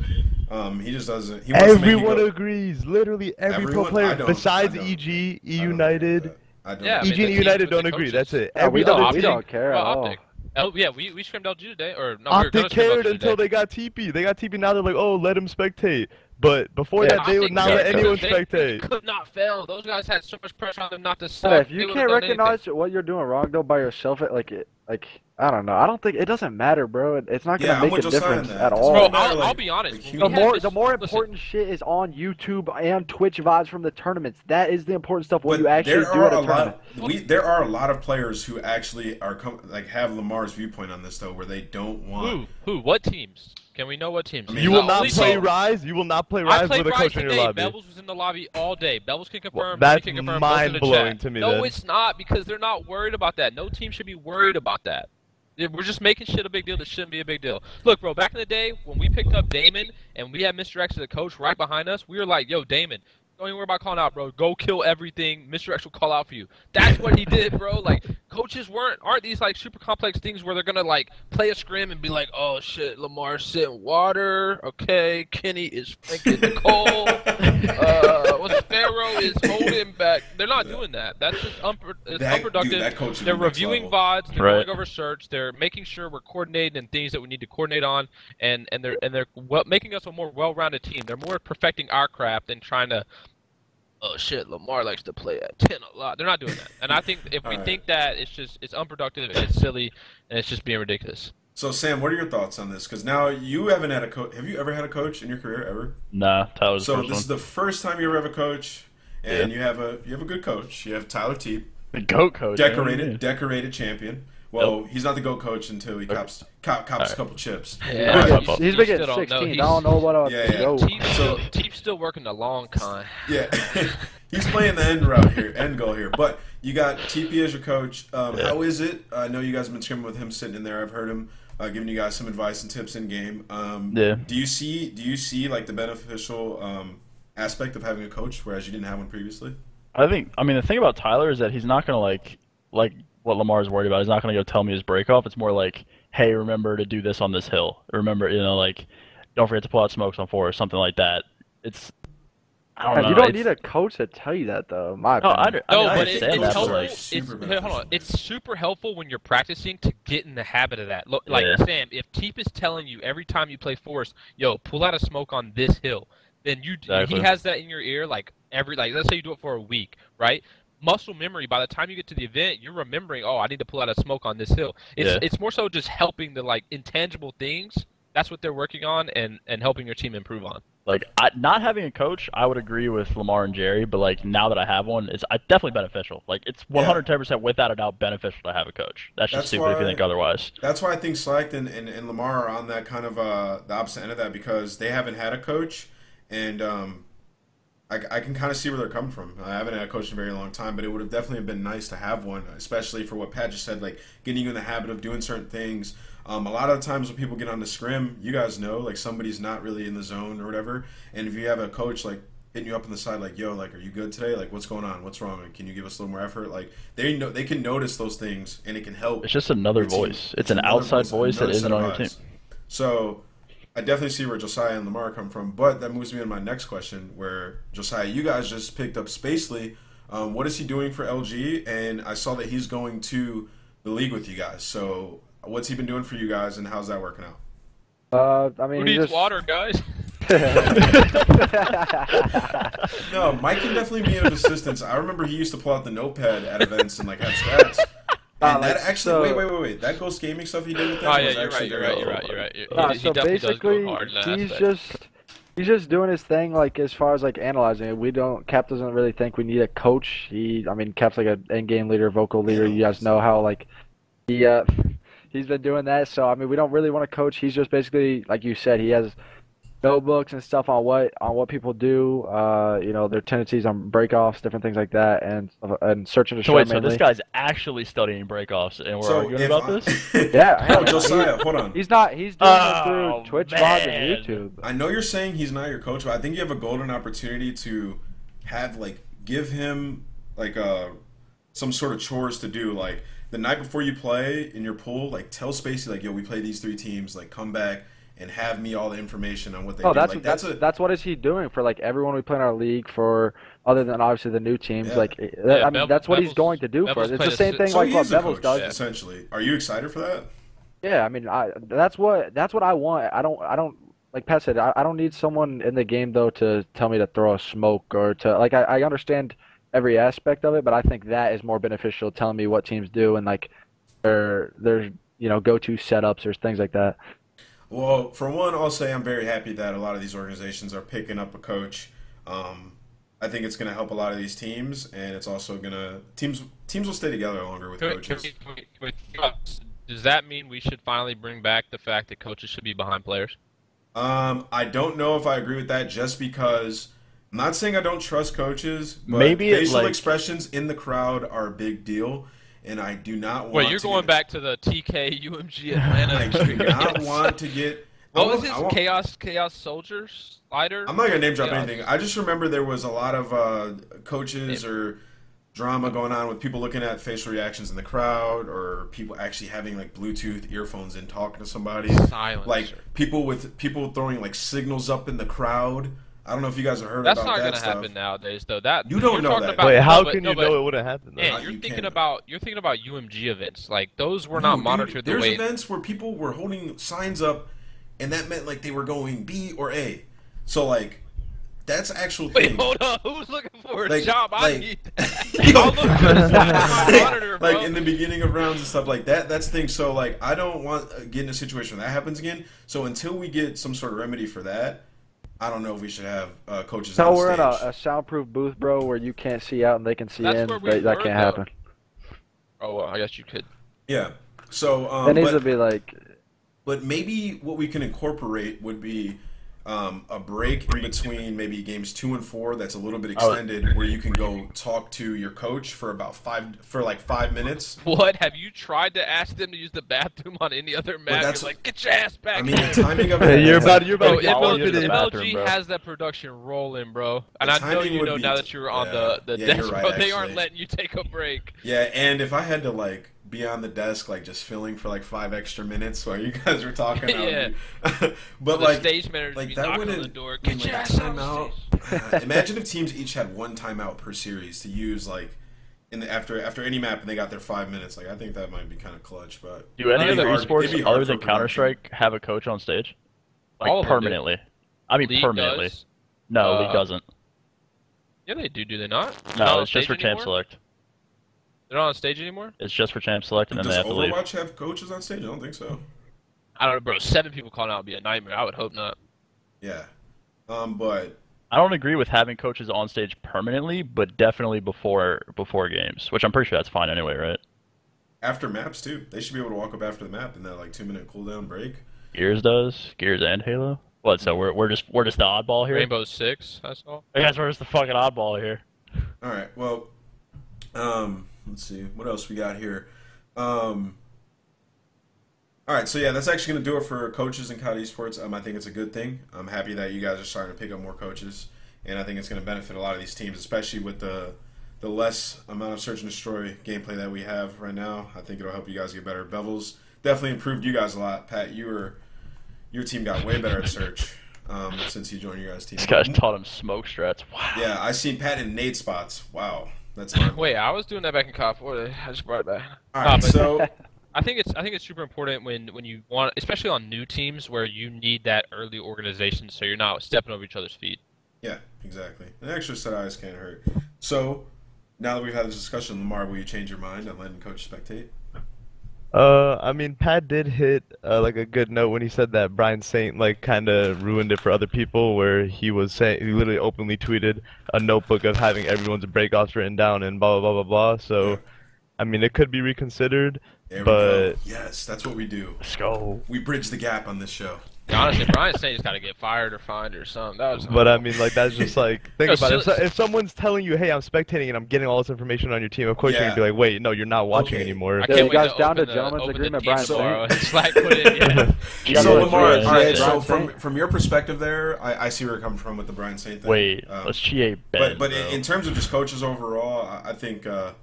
Um, he just doesn't. He wants to make you Everyone go- agrees. Literally every Everyone? pro player I don't- besides I don't. EG, E I don't agree with United. That. I don't. Yeah, I mean, EG the and teams United don't agree. That's it. Yeah, we don't- we don't care Well, at all. Optic. Oh yeah, we we scrimmed LG today, or no, we were Optic gonna cared until today. they got TP. They got TP now. They're like, oh, let him spectate. But before Yeah, that, they would not let anyone because they- They spectate. could not fail. Those guys had so much pressure on them not to suck. Yeah, if you would've can't done anything. recognize what you're doing wrong though by yourself, it like it like I don't know. I don't think it doesn't matter, bro. It's not gonna Yeah, make a difference at all. Bro, I'll, like, I'll be honest. like, when you- we the more this- the more listen, important shit is on YouTube and Twitch VODs from the tournaments. That is the important stuff when But you actually there do are at a a tournament. lot. We there are a lot of players who actually are com- like have Lamar's viewpoint on this though, where they don't want. Who? Who? What teams? Can we know what teams? I mean, You will not play team- Rise. You will not play Rise with a Rise coach in your today. lobby. Bevels was in the lobby all day. Bevels can confirm. Well, that's can confirm. both in the mind-blowing chat. to me, No, then. it's not because they're not worried about that. No team should be worried about that. We're just making shit a big deal that shouldn't be a big deal. Look, bro, back in the day when we picked up Damon and we had Mr. X as a coach right behind us, we were like, "Yo, Damon, don't even worry about calling out, bro. Go kill everything. Mr. X will call out for you." That's what he did, bro. Like coaches weren't aren't these like super complex things where they're gonna like play a scrim and be like, "Oh shit, Lamar's sitting water. Okay, Kenny is flanking Nicole. uh, what's Pharaoh is holding back." They're not doing that. That's just unpro- it's That- unproductive. dude, that coach they're reviewing. VODs, they're Right. going over search, they're making sure we're coordinating and things that we need to coordinate on, and and they're and they're well, making us a more well-rounded team. They're more perfecting our craft than trying to. Oh shit! Lamar likes to play at ten a lot. They're not doing that, and I think if we Alright. think that, it's just it's unproductive it's silly and it's just being ridiculous. So Sam, what are your thoughts on this? Because now you haven't had a coach. Have you ever had a coach in your career ever? Nah, Tyler's So the this first is the first time you ever have a coach, and you have a you have a good coach. You have Tyler Teep, one. The goat coach. decorated yeah. decorated champion. Well, he's not the goat coach until he cops cop, cops a couple chips. Yeah, Alright, He's my fault. been still getting don't know. 16. I don't know what else Yeah, yeah. Teep's So- still, Teep's still working the long con. Yeah, he's playing the end route here, end goal here. But you got TP as your coach. Um, Yeah. How is it? I know you guys have been scrimming with him sitting in there. I've heard him uh, giving you guys some advice and tips in game. Um, Yeah. Do you see? Do you see like the beneficial um, aspect of having a coach, whereas you didn't have one previously? I think. I mean, the thing about Tyler is that he's not gonna like like what Lamar's worried about. He's not gonna go tell me his break off. It's more like, hey, remember to do this on this hill. Remember, you know, like don't forget to pull out smokes on four or something like that. It's. I don't Man, know. you don't it's- need a coach to tell you that, though. My No, I, opinion. under- I No, I but it, it's that, helpful. like, It's, super hold on. It's super helpful when you're practicing to get in the habit of that. Look, like Yeah. Sam, if Teep is telling you every time you play Force, yo, pull out a smoke on this hill, then you Exactly. he has that in your ear like every like let's say you do it for a week, right? Muscle memory. By the time you get to the event, you're remembering. Oh, I need to pull out a smoke on this hill. It's Yeah. it's more so just helping the like intangible things. That's what they're working on and and helping your team improve on. Like I, not having a coach, I would agree with Lamar and Jerry, but like now that I have one, it's I, definitely beneficial. Like it's 110% without a doubt beneficial to have a coach. That's just That's stupid if you think otherwise. That's why I think Slacked and, and, and Lamar are on that kind of uh, the opposite end of that because they haven't had a coach, and um, I, I can kind of see where they're coming from. I haven't had a coach in a very long time, but it would have definitely been nice to have one, especially for what Pat just said, like getting you in the habit of doing certain things. Um, a lot of times when people get on the scrim, you guys know, like somebody's not really in the zone or whatever, and if you have a coach like hitting you up on the side, like, "Yo, like, are you good today? Like, what's going on? What's wrong? Like, can you give us a little more effort?" Like, they know they can notice those things, and it can help. It's just another voice. It's an outside voice that another isn't on your team. So I definitely see where Josiah and Lamar come from, but that moves me to my next question. Where Josiah, you guys just picked up Spacely. Um, what is he doing for LG? And I saw that he's going to the league with you guys. So what's he been doing for you guys, and how's that working out? Uh, I mean, Who he needs just... water, guys? No, Mike can definitely be of assistance. I remember he used to pull out the notepad at events and like have stats. And that like, actually, so- wait, wait, wait, wait. That Ghost Gaming stuff he did with that Oh yeah, was you're actually right. You're right. You're right. You're right. He- Nah, he so definitely does basically, go hard he's just he's just doing his thing. Like as far as like analyzing it, we don't. Cap doesn't really think we need a coach. He, I mean, Cap's like an in-game leader, vocal leader. You guys know how like he uh he's been doing that. So I mean, we don't really want a coach. He's just basically like you said. He has notebooks and stuff on what on what people do. Uh, you know, their tendencies on breakoffs, different things like that, and and searching to So show wait, so this guy's actually studying breakoffs, and we're So arguing about I- this? Yeah, Oh. Josiah, hold on. He's not. He's doing Oh, it through Twitch VOD and. YouTube. I know you're saying he's not your coach, but I think you have a golden opportunity to have like give him like uh some sort of chores to do. Like the night before you play in your pool, like tell Spacey like, yo, we play these three teams, like come back and have me all the information on what they Oh, do. that's like, that's a that's what is he doing for like everyone we play in our league for other than obviously the new teams Yeah. like eh, I mean Bev- that's what he's going to do for us. It's the same si- thing so like what what is Bevels coach, does. essentially. Are you excited for that? Yeah, I mean, I that's what that's what I want. I don't I don't like Pat said. I, I don't need someone in the game though to tell me to throw a smoke or to like. I, I understand every aspect of it, but I think that is more beneficial, telling me what teams do and like their their you know go-to setups or things like that. Well, for one, I'll say I'm very happy that a lot of these organizations are picking up a coach. Um, I think it's going to help a lot of these teams, and it's also going to teams teams will stay together longer with Can coaches. can we- can we- Does that mean we should finally bring back the fact that coaches should be behind players? Um, I don't know if I agree with that, just because I'm not saying I don't trust coaches, but Maybe facial like- expressions in the crowd are a big deal, and I do not want. Wait, you're to going get, back to the TK UMG Atlanta. I do not want to get. What was his want- Chaos Chaos Soldiers slider? I'm not gonna name drop Chaos- anything. I just remember there was a lot of uh, coaches or drama going on with people looking at facial reactions in the crowd, or people actually having like Bluetooth earphones and talking to somebody. Silencer. Like people with people throwing like signals up in the crowd. I don't know if you guys have heard That's about that. That's not gonna stuff. happen nowadays, though. That You don't know that. About, Wait, no, how but- can no, you but- know it wouldn't happen? Though? Man, Uh, you're you thinking can. about you're thinking about UMG events. Like those were not No, dude, monitored the There's way. events where people were holding signs up, and that meant like they were going B or A. So like, that's actual Wait, thing. hold on. Who's looking for a Like- job? I like- need. I'll look for the sign on monitor, bro. like in the beginning of rounds and stuff like that. That's the thing. So like, I don't want to get in a situation where that happens again. So until we get some sort of remedy for that, I don't know if we should have uh, coaches No, on we're in a, a soundproof booth, bro, where you can't see out and they can see That's in. where we That, that can't though. happen. oh, well, I guess you could. yeah. So um, That needs but, to be like but maybe what we can incorporate would be. Um, a break in between maybe games two and four that's a little bit Oh. extended, where you can go talk to your coach for about five for like five minutes. What have you tried to ask them to use the bathroom on any other map? that's- You're like, get your ass back. I mean, the timing of Hey, it. you're about you're about Bro, to get follow bumped the in. bathroom, bro. has that production rolling, bro. And I know you know be- now that you're on yeah. the, the Yeah, desk, right, bro. They aren't letting you take a break. Yeah, and if I had to like be on the desk like just filling for like five extra minutes while you guys were talking, I would Yeah. be- but the like stage manager like be that knocking on wouldn't the door. mean, Get your like, ass on timeout. stage. Imagine if teams each had one timeout per series to use like in the after after any map and they got their five minutes. Like I think that might be kind of clutch, but Do any It'd be other hard- esports it'd be hard other than Counter Strike have a coach on stage? Like All of them do. permanently. I mean League permanently. does. No, Uh, League doesn't. Yeah, they do. Do they not? They're not No, it's just for stage champ anymore? select. They're not on stage anymore. It's just for champ select, and then does they have to leave. Overwatch have coaches on stage? I don't think so. I don't know, bro. Seven people calling out would be a nightmare. I would hope not. Yeah, um, but I don't agree with having coaches on stage permanently, but definitely before before games, which I'm pretty sure that's fine anyway, right? after maps too, they should be able to walk up after the map in that like two minute cooldown break. Gears does, Gears and Halo. What? So we're we're just we're just the oddball here. Rainbow Six. That's all. I guess we're just the fucking oddball here. All right. Well, um, let's see what else we got here. Um, all right. So yeah, that's actually going to do it for coaches in COD Esports. Um, I think it's a good thing. I'm happy that you guys are starting to pick up more coaches, and I think it's going to benefit a lot of these teams, especially with the the less amount of search and destroy gameplay that we have right now. I think it'll help you guys get better. Bevels definitely improved you guys a lot. Pat, you were your team got way better at search um, since you joined your guys' team. These guys taught him smoke strats. Wow. Yeah, I seen Pat in nade spots. Wow, that's not. Wait, I was doing that back in COD 4. I just brought it back. All Nah, so I think it's I think it's super important when when you want, especially on new teams where you need that early organization, so you're not stepping over each other's feet. Yeah, exactly. An extra set of eyes can't hurt. So, now that we've had this discussion, Lamar, will you change your mind on letting Coach spectate? Uh, I mean, Pat did hit uh, like a good note when he said that Brian Saint like kind of ruined it for other people, where he was saying he literally openly tweeted a notebook of having everyone's breakoffs written down and blah blah blah blah blah. So, Yeah. I mean, it could be reconsidered. There we But- go. Yes, that's what we do. Let's go. We bridge the gap on this show. Honestly, Brian Saint just got to get fired or fined or something. That was. But I mean, like that's just like think No, about it. If, so, if someone's telling you, "Hey, I'm spectating and I'm getting all this information on your team," of course you're gonna be like, "Wait, no, you're not watching Okay. anymore." I can't you guys down to open the, gentleman's agreement, Brian Saint? tomorrow and put in. Yeah. You So, go Lamar, through it. all right, so from, from your perspective there, I, I see where you're coming from with the Brian Saint thing. Wait, Um, let's GA but but in, in terms of just coaches overall, I, I think uh,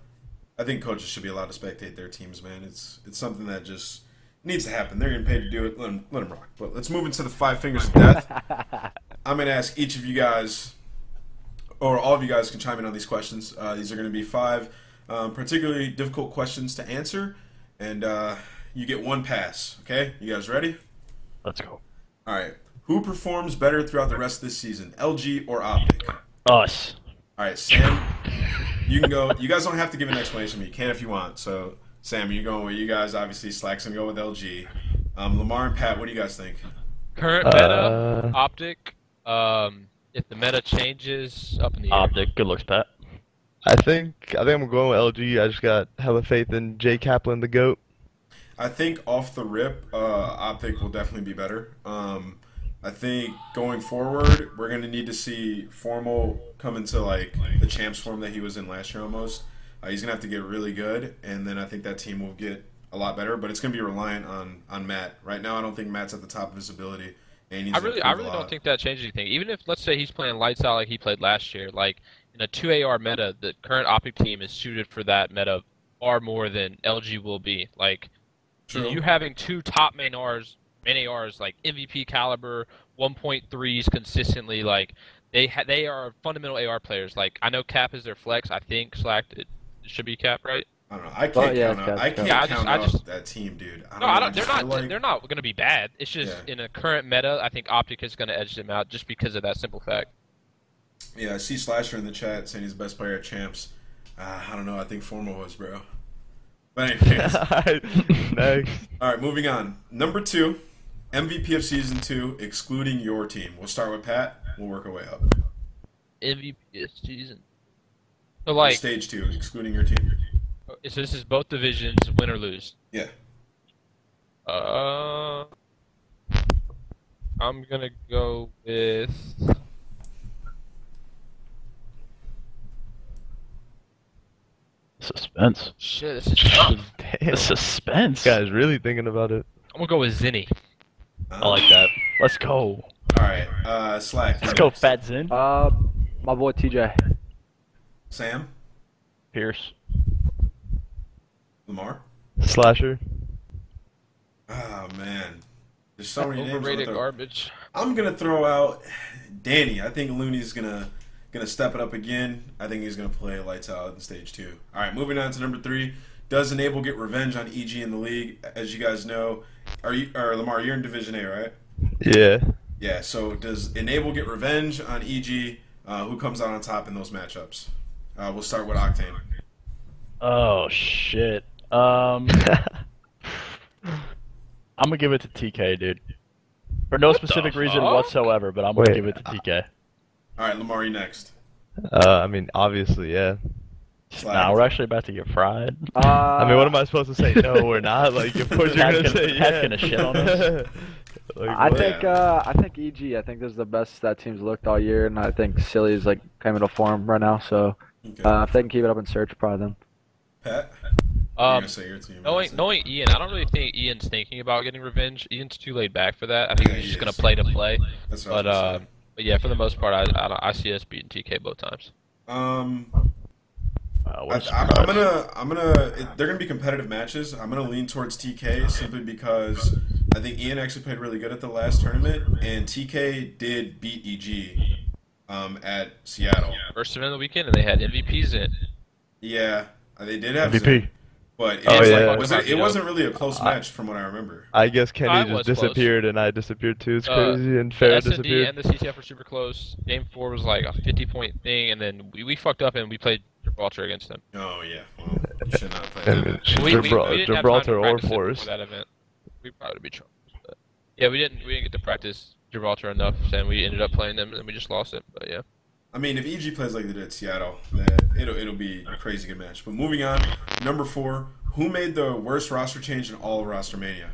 I think coaches should be allowed to spectate their teams, man. It's it's something that just needs to happen. They're getting paid to do it. Let them, let 'em rock. But let's move into the five fingers of death. I'm going to ask each of you guys, or all of you guys can chime in on these questions. Uh, these are going to be five um, particularly difficult questions to answer, and uh, you get one pass. Okay, you guys ready? Let's go. All right. Who performs better throughout the rest of this season, LG or Optic? Us. All right, Sam, you can go. You guys don't have to give an explanation, but you can if you want. So, Sam, you're going with you guys. Obviously, Slack's gonna go with LG. Um, Lamar and Pat, what do you guys think? Current meta, Uh, optic. Um, if the meta changes, up in the air. Optic. Good looks, Pat. I think I think I'm going with LG. I just got hella faith in Jay Kaplan, the goat. I think off the rip, uh, Optic will definitely be better. Um, I think going forward, we're going to need to see Formal come into like the champs form that he was in last year almost. Uh, he's going to have to get really good, and then I think that team will get a lot better. But it's going to be reliant on on Matt. Right now, I don't think Matt's at the top of his ability, I really, I really don't think that changes anything. Even if, let's say, he's playing lights out like he played last year, like in a two AR meta, the current optic team is suited for that meta far more than LG will be. Like True. you having two top main Rs, main ARs like MVP caliber, 1.3s consistently, like they ha- they are fundamental AR players. Like I know Cap is their flex. I think Slack should be Cap, right? I don't know. I can't Well, yeah, count out. I can't Yeah, I just- count I just- that team, dude. I don't No, know. I I don't, they're not. like- They're not going to be bad. It's just Yeah. in a current meta, I think Optic is going to edge them out just because of that simple fact. Yeah, I see Slasher in the chat saying he's the best player at champs. Uh, I don't know. I think Formal was, bro. But anyways, Next. all right, moving on. Number two, MVP of season two, excluding your team. We'll start with Pat. We'll work our way up. MVP this season. So like, Stage two, excluding your team. so this is both divisions, win or lose. Yeah. Uh, I'm gonna go with. Suspense. Shit, this is tough. Damn. The suspense. This guy's really thinking about it. I'm gonna go with Zinni. I like that. Let's go. All right, uh, Slack. Let's go, next. Fat Zin. Uh, my boy TJ. Sam, Pierce. Lamar. Slasher. Oh man, there's so many names. Overrated on garbage. I'm gonna throw out Danny. I think Loony's gonna gonna step it up again. I think he's gonna play lights out in stage two. All right, moving on to number three. Does Enable get revenge on EG in the league? As you guys know, are you or Lamar? You're in Division A, right? Yeah. Yeah. So does Enable get revenge on EG? Uh, who comes out on top in those matchups? Uh, we'll start with Octane. Oh shit. Um, I'm gonna give it to TK, dude. For no What specific reason whatsoever, but I'm gonna Wait, give it to TK. All right, Lamar, you next. Uh, I mean, obviously, yeah. Slack. Nah, we're actually about to get fried. Uh, I mean, what am I supposed to say? No, we're not. Like, of course you're gonna gonna- say yeah. gonna shit on us. Like, I what? think uh, I think EG. I think this is the best that team's looked all year, and I think Silly is like came into form right now. So Okay. uh, if they can keep it up in search, probably them. Pat. You're Um, gonna say your knowing knowing Ian, I don't really think Ian's thinking about getting revenge. Ian's too laid back for that. I think Yeah, he's he just gonna play to play. That's what But uh, but yeah, for the most part, I I, I see us beating TK both times. Um, Uh, I, what a I'm, I'm gonna, I'm gonna. It, they're gonna be competitive matches. I'm gonna lean towards TK simply because I think Ian actually played really good at the last tournament, and TK did beat EG um, at Seattle. First event of the weekend, and they had MVPs in. Yeah, uh, they did have MVP. Zen, but it, Oh, was yeah. like, was it, it, wasn't really a close I- match from what I remember. I guess Kenny I just was close. disappeared and I disappeared too. It's Uh, crazy. and The Farrah S&D disappeared. and the CTF were super close. Game four was like a 50 point thing, and then we, we fucked up and we played Gibraltar against them. Oh yeah, well, you should not play I that. We, we, we didn't Gibraltar or have time to practice it Force. that event. We probably be trouble. Yeah, we didn't we didn't get to practice Gibraltar enough, and we ended up playing them, and we just lost it. But yeah, I mean, if EG plays like they did at Seattle, then it'll it'll be a crazy good match. But moving on, number four, who made the worst roster change in all of Roster Mania?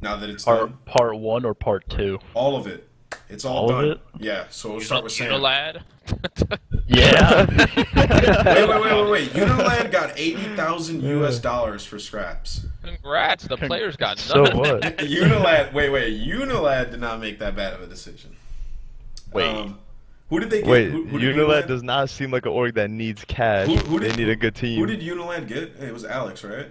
Now that it's done, part part one or part two? all of it. It's all, All of done. it? Yeah. So we'll start with Sam. Unilad. Yeah. Wait, wait, wait, wait, wait. Unilad got eighty thousand U.S. dollars for scraps. Congrats, the players got So none. what? Unilad, wait, wait. Unilad did not make that bad of a decision. Wait. Um, who did they get? Wait, who, who did Unilad does not seem like an org that needs cash. Who- who they need a good team. Who did Unilad get? It was Alex, right?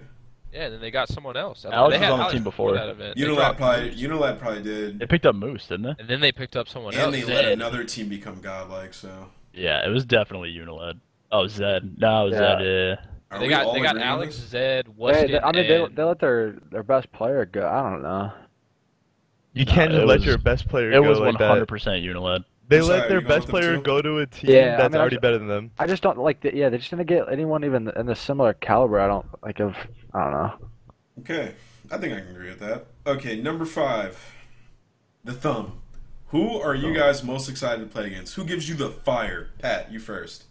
Yeah, and then they got someone else. Alex they was had on the Alex team before. that event. They probably. Moose. Unilad probably did. they picked up Moose, didn't they? And then they picked up someone And else. they let Zed. another team become godlike. So, Yeah, it was definitely Unilad. Oh, Zed. No, Yeah. Zed. Yeah. Are they got they got Alex. Zed, They, Weston, they, I mean, they, and they let their, their best player go. I don't know. You can't it just let was- your best player It go was like 100% that. Unilad. They I'm sorry, let their best player too? go to a team Yeah, I that's mean, already ju- better than them. I just don't like. The, yeah, they're just gonna get anyone even in the similar caliber. I don't like of. I don't know. Okay, I think I can agree with that. Okay, number five, the thumb. Who are you guys most excited to play against? Who gives you the fire? Pat, you first.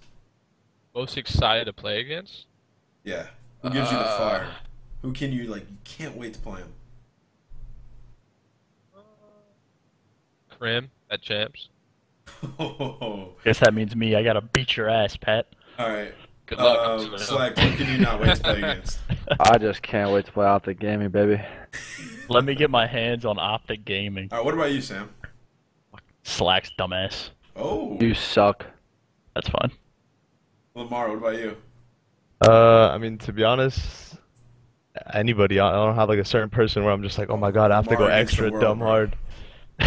most excited to play against. Yeah. Who gives you the Uh, fire? Who can you like? You can't wait to play him. Crim at champs. All Guess that means me. I gotta beat your ass, Pat. All right. Good luck. Um, Slack, who can you not wait to play against? I just can't wait to play Optic gaming, baby. Let me get my hands on Optic Gaming. All right, what about you, Sam? Slacks, dumbass. Oh, You suck. That's fine. Lamar, what about you? Uh, I mean, to be honest, anybody. I I don't have like a certain person where I'm just like, oh my god, I have to go Lamar against the extra world, dumb bro. hard.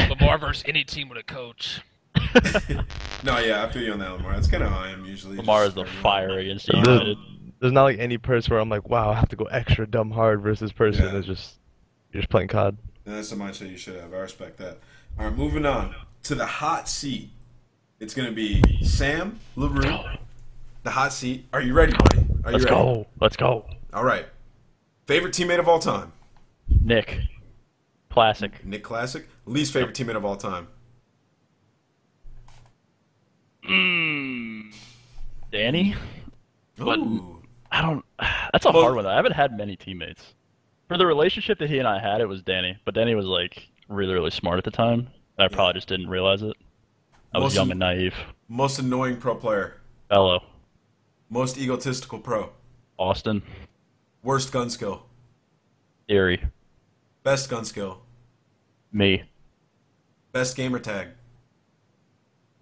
Lamar versus any team with a coach. No, yeah, I feel you on that, Lamar. That's kind of how I am usually. Lamar is the everyone. fire against There's, United. there's not like any person where I'm like, wow, I have to go extra dumb hard versus person. Yeah. It's just you're just playing COD. And that's the mindset you should have. I respect that. All right, moving on to the hot seat. It's gonna be Sam Larew. The hot seat. Are you ready, buddy? Are you Let's ready? go. Let's go. All right. Favorite teammate of all time? Nick. Classic. Nick Classic. Least favorite teammate of all time? Mm. Danny? But- Ooh. I don't. That's a Well- hard one. I haven't had many teammates. For the relationship that he and I had, it was Danny. But Danny was like really, really smart at the time. I probably just didn't realize it. I was young and naive. Most annoying pro player. Hello, Most egotistical pro. Austin, Worst gun skill. Erie, Best gun skill. me. Best gamer tag.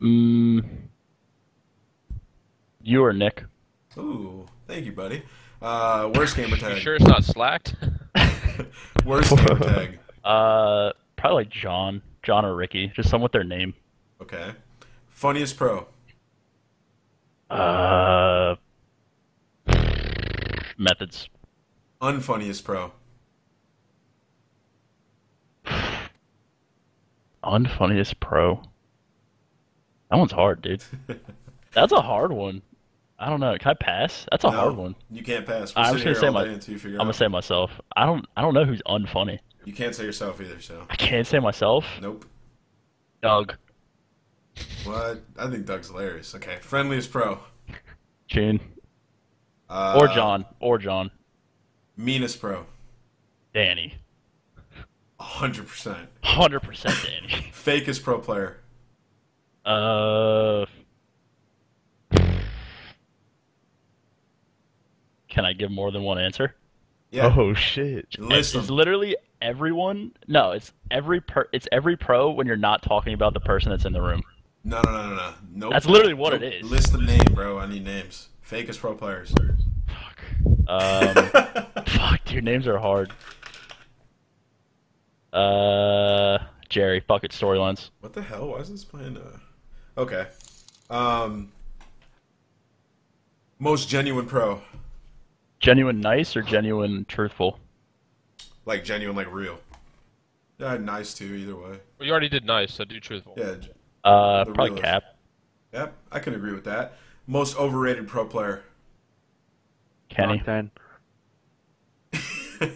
Mm, you or Nick? Ooh, thank you, buddy. Uh, worst gamer You tag. sure it's not slacked? worst gamer tag. Uh, probably like John, John or Ricky. Just some with their name. Okay. Funniest pro. Uh, Methodz. Unfunniest pro. Unfunniest pro. That one's hard, dude. That's a hard one. I don't know. Can I pass? That's a No, hard one. You can't pass. I'm just gonna say my- I'm gonna say myself. I don't. I don't know who's unfunny. You can't say yourself either, so. I can't say myself. Nope. Doug, What? I think Doug's hilarious. Okay. Friendliest pro. Gene, Uh, or John, or John, Meanest pro. Danny. 100%. Hundred percent Danny. Fakest pro player. Uh, can I give more than one answer? Yeah. Oh shit. List it's literally everyone. No, it's every per. It's every pro when you're not talking about the person that's in the room. No, no, no, no, no. Nope. That's literally what Nope. it is. List the name, bro. I need names. Fakest pro players. Fuck. Um, fuck. Dude, names are hard. Uh, Jerry. Fuck it. Storylines. What the hell? Why is this playing? Uh... Okay. Um. Most genuine pro. Genuine nice or genuine truthful? Like genuine, like real. Yeah, nice too. Either way. well, you already did nice, so do truthful. Yeah. Uh, probably realist. Cap. Yep. I can agree with that. Most overrated pro player. Kenny. Octane.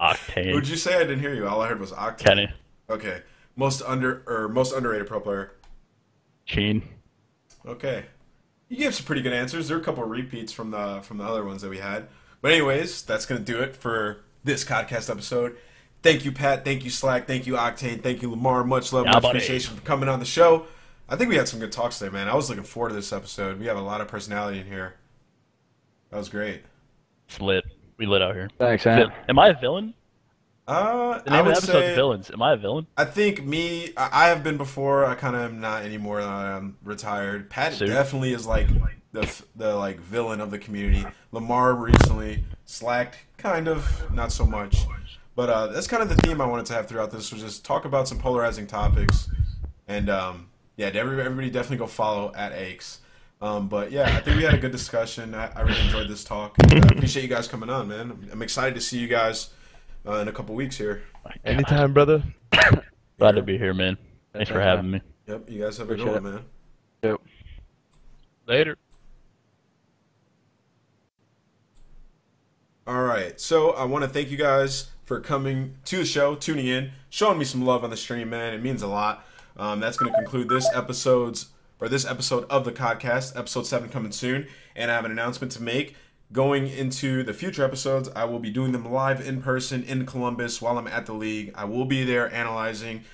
Octane. Would you say I didn't hear you? All I heard was Octane. Kenny. Okay. Most under or most underrated pro player. Sheen. Okay. You gave some pretty good answers. There are a couple of repeats from the from the other ones that we had. But anyways, that's gonna do it for this podcast episode. Thank you, Pat. Thank you, Slack. Thank you, Octane. Thank you, Lamar. Much love, Yeah, much buddy. appreciation for coming on the show. I think we had some good talks today, man. I was looking forward to this episode. We have a lot of personality in here. That was great. It's lit. We lit out here. Thanks, man. Am I a villain? Uh, The I name of would the episode's say villains. Am I a villain? I think me. I I have been before. I kind of am not anymore. I'm retired. Pat Suit. definitely is like the the like villain of the community. Lamar recently slacked, kind of not so much. But uh, that's kind of the theme I wanted to have throughout this was just talk about some polarizing topics, and um, yeah, every- everybody definitely go follow at Aches. Um, but yeah, I think we had a good discussion. I, I really enjoyed this talk. I appreciate you guys coming on, man. I'm excited to see you guys uh, in a couple weeks here. Anytime, brother. Glad to be here, man. Thanks for having me. Yep, you guys have a good Appreciate one, man. Yep. Later. All right. So I want to thank you guys for coming to the show, tuning in, showing me some love on the stream, man. It means a lot. Um, that's going to conclude this episode's or this episode of the podcast, episode seven coming soon. And I have an announcement to make. Going into the future episodes, I will be doing them live in person in Columbus while I'm at the league. I will be there analyzing